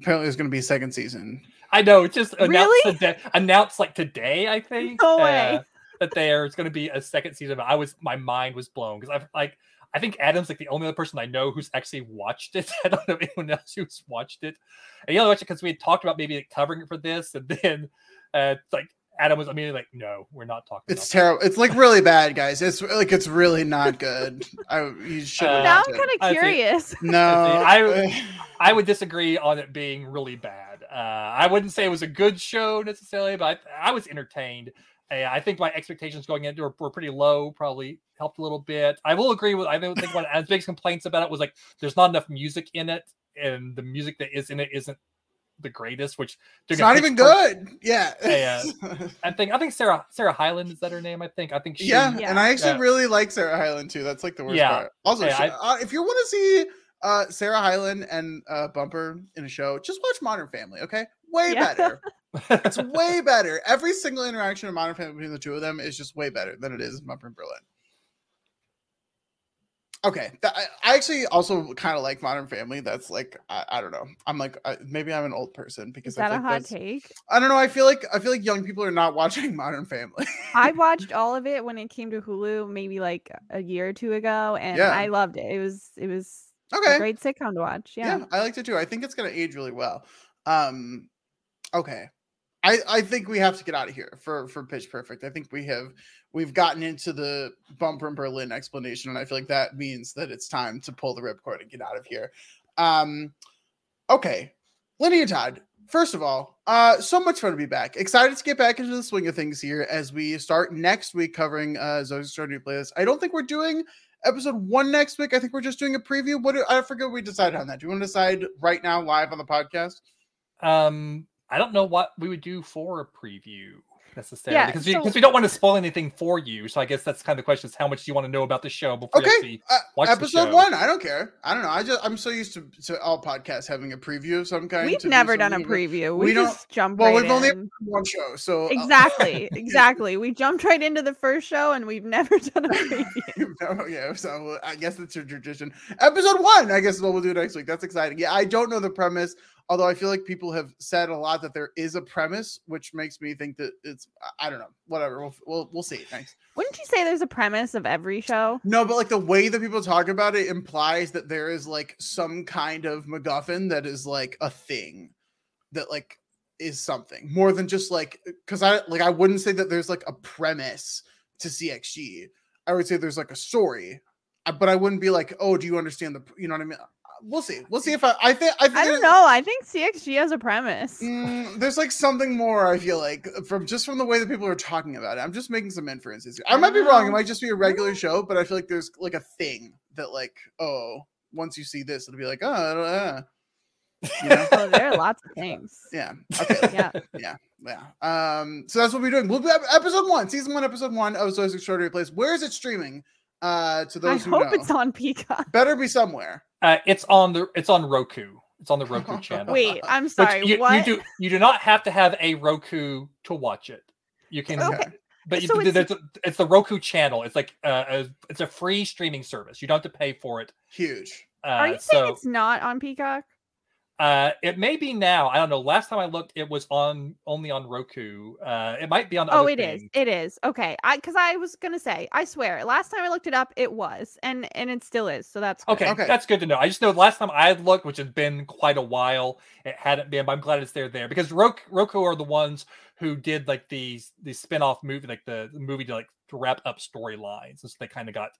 Speaker 1: apparently there's going to be a second season.
Speaker 3: I know, it's just announced
Speaker 2: Really?
Speaker 3: today, announced like today, I think.
Speaker 2: No way.
Speaker 3: uh, that there's going to be a second season. I was my mind was blown because I've like I think Adam's like the only other person I know who's actually watched it. I don't know anyone else who's watched it. And he only watched it because we had talked about maybe like covering it for this, and then uh, like Adam was immediately like, "No, we're not talking."
Speaker 1: It's terrible. It's like really bad, guys. It's like it's really not good. I you should.
Speaker 3: Uh,
Speaker 2: now I'm kind of
Speaker 3: think-
Speaker 2: curious.
Speaker 1: No,
Speaker 3: I I would disagree on it being really bad. Uh, I wouldn't say it was a good show necessarily, but I, I was entertained. Uh, I think my expectations going into were, were pretty low. Probably helped a little bit. I will agree with. I don't think one of Adam's biggest complaints about it was like there's not enough music in it, and the music that is in it isn't the greatest. Which
Speaker 1: it's
Speaker 3: doing
Speaker 1: not
Speaker 3: Pitch
Speaker 1: even
Speaker 3: Perfect-
Speaker 1: good. Yeah.
Speaker 3: Yeah. I think I think Sarah Sarah Hyland is that her name? I think I think she,
Speaker 1: yeah,
Speaker 2: Yeah.
Speaker 1: and I actually
Speaker 3: Yeah.
Speaker 1: really like Sarah Hyland too. That's like the worst
Speaker 3: Yeah.
Speaker 1: part. Also,
Speaker 3: Yeah, I-
Speaker 1: uh, if you want to see uh, Sarah Hyland and uh, Bumper in a show, just watch Modern Family. Okay, way
Speaker 2: Yeah.
Speaker 1: better. It's way better. Every single interaction in Modern Family between the two of them is just way better than it is in Bumper and Berlin. Okay, I, I actually also kind of like Modern Family. That's like I, I don't know. I'm like I, maybe I'm an old person because
Speaker 2: Is
Speaker 1: I
Speaker 2: that a
Speaker 1: think
Speaker 2: hot take?
Speaker 1: I don't know. I feel like I feel like young people are not watching Modern Family.
Speaker 2: I watched all of it when it came to Hulu, maybe like a year or two ago, and
Speaker 1: Yeah.
Speaker 2: I loved it. It was it was
Speaker 1: okay,
Speaker 2: a great sitcom to watch. Yeah.
Speaker 1: yeah. i liked it too i think it's going to age really well um okay i i think we have to get out of here for for pitch perfect i think we have we've gotten into the bumper in berlin explanation and i feel like that means that it's time to pull the ripcord and get out of here um okay and todd first of all uh so much fun to be back excited to get back into the swing of things here as we start next week covering uh zoey's extraordinary playlist i don't think we're doing episode one next week. I think we're just doing a preview. What do, I forget we decided on that. Do you want to decide right now live on the podcast?
Speaker 3: Um, I don't know what we would do for a preview necessarily
Speaker 2: Yeah,
Speaker 3: because we,
Speaker 2: so-
Speaker 3: because we don't want to spoil anything for you. So I guess that's kind of the question: is how much do you want to know about the show before you
Speaker 1: Okay,
Speaker 3: actually
Speaker 1: uh,
Speaker 3: watch the
Speaker 1: episode
Speaker 3: show?
Speaker 1: one. I don't care. I don't know. I just I'm so used to, to all podcasts having a preview of some kind.
Speaker 2: We've
Speaker 1: to do
Speaker 2: never done a preview.
Speaker 1: we
Speaker 2: We,
Speaker 1: don't-
Speaker 2: just jump
Speaker 1: Well,
Speaker 2: right
Speaker 1: we've only
Speaker 2: in.
Speaker 1: had one show, so uh,
Speaker 2: Exactly, exactly. We jumped right into the first show and we've never done a preview.
Speaker 1: no, yeah, so I guess it's a tradition. Episode one, I guess is what we'll do next week. That's exciting. Yeah, I don't know the premise, although I feel like people have said a lot that there is a premise, which makes me think that it's I- don't know. Whatever. We'll we'll, we'll see. Thanks.
Speaker 2: Wouldn't you say there's a premise of every show?
Speaker 1: No, but like the way that people talk about it implies that there is like some kind of MacGuffin that is like a thing that like is something more than just like because I like I wouldn't say that there's like a premise to CXG. I would say there's like a story, uh, but I wouldn't be like, oh, do you understand the you know what I mean? Uh, We'll see. We'll see if I I think I think
Speaker 2: I don't know. I think CXG has a premise.
Speaker 1: Mm, there's like something more. I feel like from just from the way that people are talking about it. I'm just making some inferences. Here. I might be wrong. It might just be a regular show, but I feel like there's like a thing that like oh, once you see this, it'll be like oh, I don't know. You know?
Speaker 2: Oh, there are lots of things.
Speaker 1: yeah. Okay.
Speaker 2: Yeah.
Speaker 1: Yeah. Yeah. Um. So that's what we're doing. We'll be episode one, season one, episode one of Zoey's Extraordinary Place. Where is it streaming? Uh, to
Speaker 2: I
Speaker 1: those who
Speaker 2: hope
Speaker 1: know,
Speaker 2: it's on Peacock.
Speaker 1: better be somewhere.
Speaker 3: Uh, it's on the it's on Roku. It's on the Roku channel.
Speaker 2: Wait, I'm sorry.
Speaker 3: you,
Speaker 2: what?
Speaker 3: you do you do not have to have a Roku to watch it. You can,
Speaker 2: Okay.
Speaker 3: but you,
Speaker 2: So
Speaker 3: it's,
Speaker 2: it's-
Speaker 3: it's the Roku channel. It's like uh, a, it's a free streaming service. You don't have to pay for it.
Speaker 1: Huge.
Speaker 3: Uh,
Speaker 2: Are you saying
Speaker 3: so
Speaker 2: it's not on Peacock?
Speaker 3: Uh, it may be now. I don't know. Last time I looked, it was on only on Roku. Uh, it might be on.
Speaker 2: Oh,
Speaker 3: other
Speaker 2: it is.
Speaker 3: things.
Speaker 2: It is. Okay. I because I was gonna say, I swear, last time I looked it up, it was, and and it still is. So that's good.
Speaker 3: Okay,
Speaker 1: Okay.
Speaker 3: that's good to know. I just know the last time I looked, which has been quite a while, it hadn't been. But I'm glad it's there there because Roku, Roku are the ones who did like these these spin-off movie, like the, the movie to like to wrap up storylines. And so they kind of got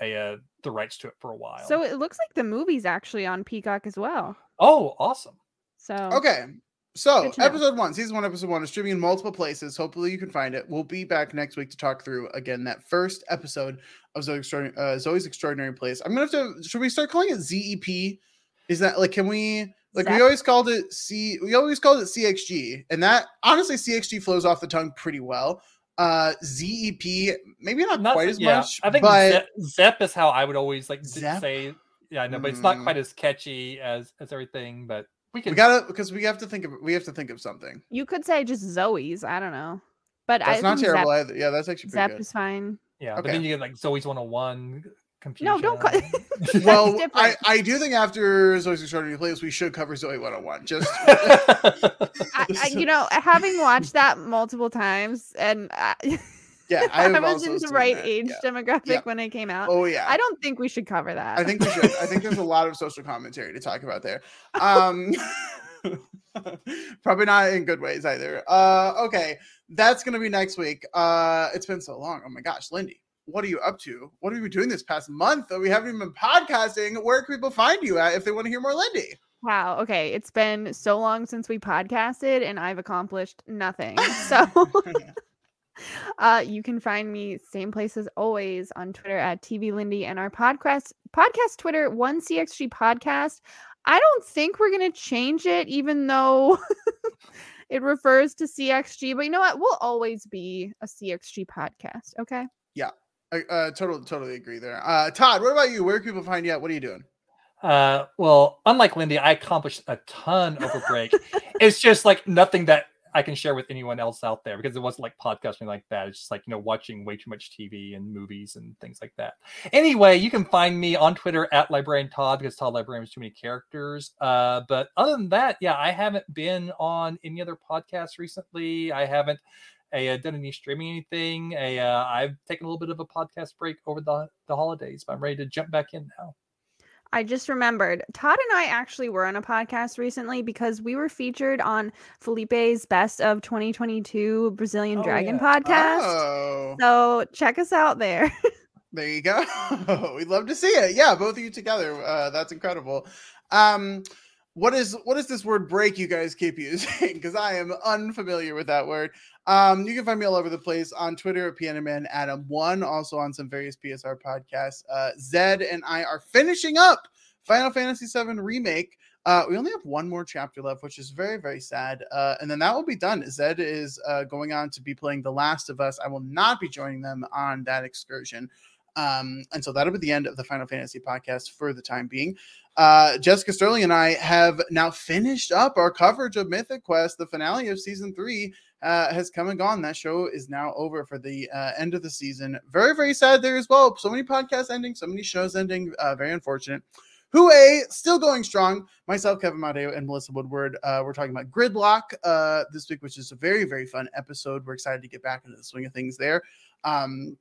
Speaker 3: a uh, the rights to it for a while.
Speaker 2: So it looks like the movie's actually on Peacock as well.
Speaker 3: oh, awesome.
Speaker 2: So
Speaker 1: Okay. So,
Speaker 2: Good to know.
Speaker 1: episode one, season one, episode one is streaming in multiple places. Hopefully, you can find it. We'll be back next week to talk through again that first episode of Zoey's Extraordinary, uh, Zoey's Extraordinary Place. I'm gonna have to. Should we start calling it ZEP? Is that like? Can we? Like we always called it C. We always called it CXG, and that honestly, CXG flows off the tongue pretty well. Uh, ZEP, maybe not,
Speaker 3: Not
Speaker 1: quite as
Speaker 3: yeah,
Speaker 1: much,
Speaker 3: I think
Speaker 1: but
Speaker 3: Zep, Zep is how I would always like to
Speaker 1: Zep?
Speaker 3: say. Yeah, I know, but it's not quite as catchy as as everything. But we can.
Speaker 1: we gotta because we have to think of we have to think of something.
Speaker 2: You could say just Zoey's. I don't know, but
Speaker 1: That's
Speaker 2: I
Speaker 1: not terrible
Speaker 2: Zep,
Speaker 1: either. Yeah, that's actually pretty
Speaker 2: Zep
Speaker 1: good.
Speaker 2: is fine.
Speaker 3: Yeah, but then you get like Zoey's 101 confusion.
Speaker 2: No, don't. Call-
Speaker 1: well, I. I do think after Zoey's Extraordinary Playlist, we should cover Zoey 101. Just
Speaker 2: I, I, you know, having watched that multiple times, and I,
Speaker 1: yeah,
Speaker 2: I,
Speaker 1: have
Speaker 2: was in the right
Speaker 1: that.
Speaker 2: age
Speaker 1: Yeah.
Speaker 2: demographic
Speaker 1: Yeah.
Speaker 2: when it came out.
Speaker 1: Oh yeah,
Speaker 2: I don't think we should cover that.
Speaker 1: I think we should. I think there's a lot of social commentary to talk about there. Um, probably not in good ways either. Uh, okay, that's gonna be next week. Uh, it's been so long. Oh my gosh, Lindy, what are you up to? What have you been doing this past month? That we haven't even been podcasting. Where can people find you at if they want to hear more Lindy?
Speaker 2: Wow. Okay. It's been so long since we podcasted, and I've accomplished nothing. So. Uh, you can find me same place as always on Twitter at TV Lindy and our podcast podcast Twitter one CXG podcast. I don't think we're gonna change it, even though it refers to CXG. But you know what? We'll always be a CXG podcast. Okay.
Speaker 1: Yeah, uh, totally totally agree there. Uh, Todd, what about you? Where can people find you at? What are you doing?
Speaker 3: Uh, well, unlike Lindy, I accomplished a ton over break. it's just like nothing that I can share with anyone else out there because it wasn't like podcasting like that. It's just like, you know, watching way too much TV and movies and things like that. Anyway, you can find me on Twitter at Librarian Todd because Todd Librarian has too many characters. Uh, but other than that, yeah, I haven't been on any other podcasts recently. I haven't uh, done any streaming anything. A, uh, I've taken a little bit of a podcast break over the, the holidays, but I'm ready to jump back in now.
Speaker 2: I just remembered Todd and I actually were on a podcast recently because we were featured on Felipe's Best of 2022 Brazilian
Speaker 3: Oh,
Speaker 2: Dragon
Speaker 3: yeah.
Speaker 2: podcast.
Speaker 1: Oh,
Speaker 2: So check us out there.
Speaker 1: there you go. We'd love to see it. Yeah, both of you together. Uh, that's incredible. Um, what is what is this word break you guys keep using? Because I am unfamiliar with that word. Um, you can find me all over the place on Twitter at Pianoman Adam One, also on some various PSR podcasts. Uh, Zed and I are finishing up Final Fantasy VII Remake. Uh, we only have one more chapter left, which is very, very sad. Uh, and then that will be done. Zed is uh, going on to be playing The Last of Us. I will not be joining them on that excursion. Um, and so that'll be the end of the Final Fantasy podcast for the time being. Uh, Jessica Sterling and I have now finished up our coverage of Mythic Quest. The finale of season three uh, has come and gone. That show is now over for the uh, end of the season. Very, very sad there as well. So many podcasts ending, so many shows ending. Uh, very unfortunate. Hooey, still going strong. Myself, Kevin Mateo, and Melissa Woodward. Uh, we're talking about Gridlock uh, this week, which is a very, very fun episode. We're excited to get back into the swing of things there. Um,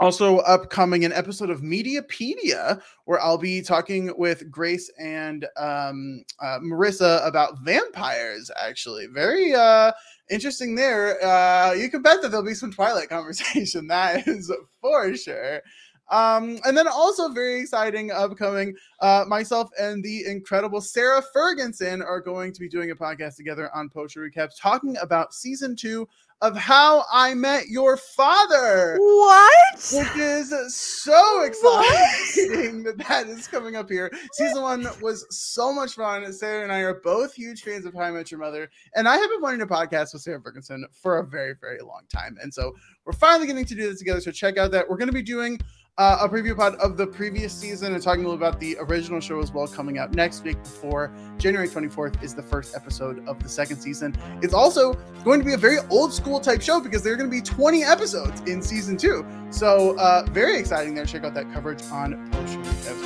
Speaker 1: also, upcoming an episode of Mediapedia where I'll be talking with Grace and um, uh, Marissa about vampires. Actually, very uh, interesting there. Uh, you can bet that there'll be some Twilight conversation. That is for sure. Um, and then also very exciting upcoming, uh, myself and the incredible Sarah Ferguson are going to be doing a podcast together on Post Show Recaps talking about season two of How I Met Your Father.
Speaker 2: What?
Speaker 1: Which is so exciting that that is coming up here. Season one was so much fun. Sarah and I are both huge fans of How I Met Your Mother, and I have been wanting to podcast with Sarah Ferguson for a very, very long time. And so we're finally getting to do this together. So check out that. We're going to be doing uh, a preview pod of the previous season and talking a little about the original show as well coming out next week before January 24th is the first episode of the second season. It's also going to be a very old school type show because there are going to be 20 episodes in season two. So uh, very exciting there. Check out that coverage on Post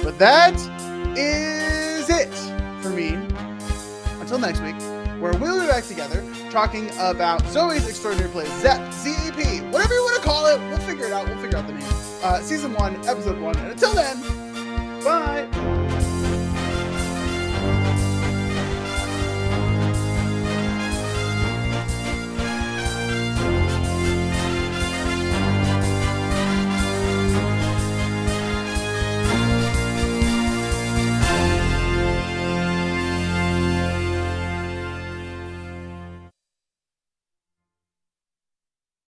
Speaker 1: But that is it for me. Until next week, where we'll be back together talking about Zoey's Extraordinary Plays, ZEP, ZEP, whatever you want to call it. We'll figure it out. We'll figure out the name. Uh, season one, episode one. And until then, bye.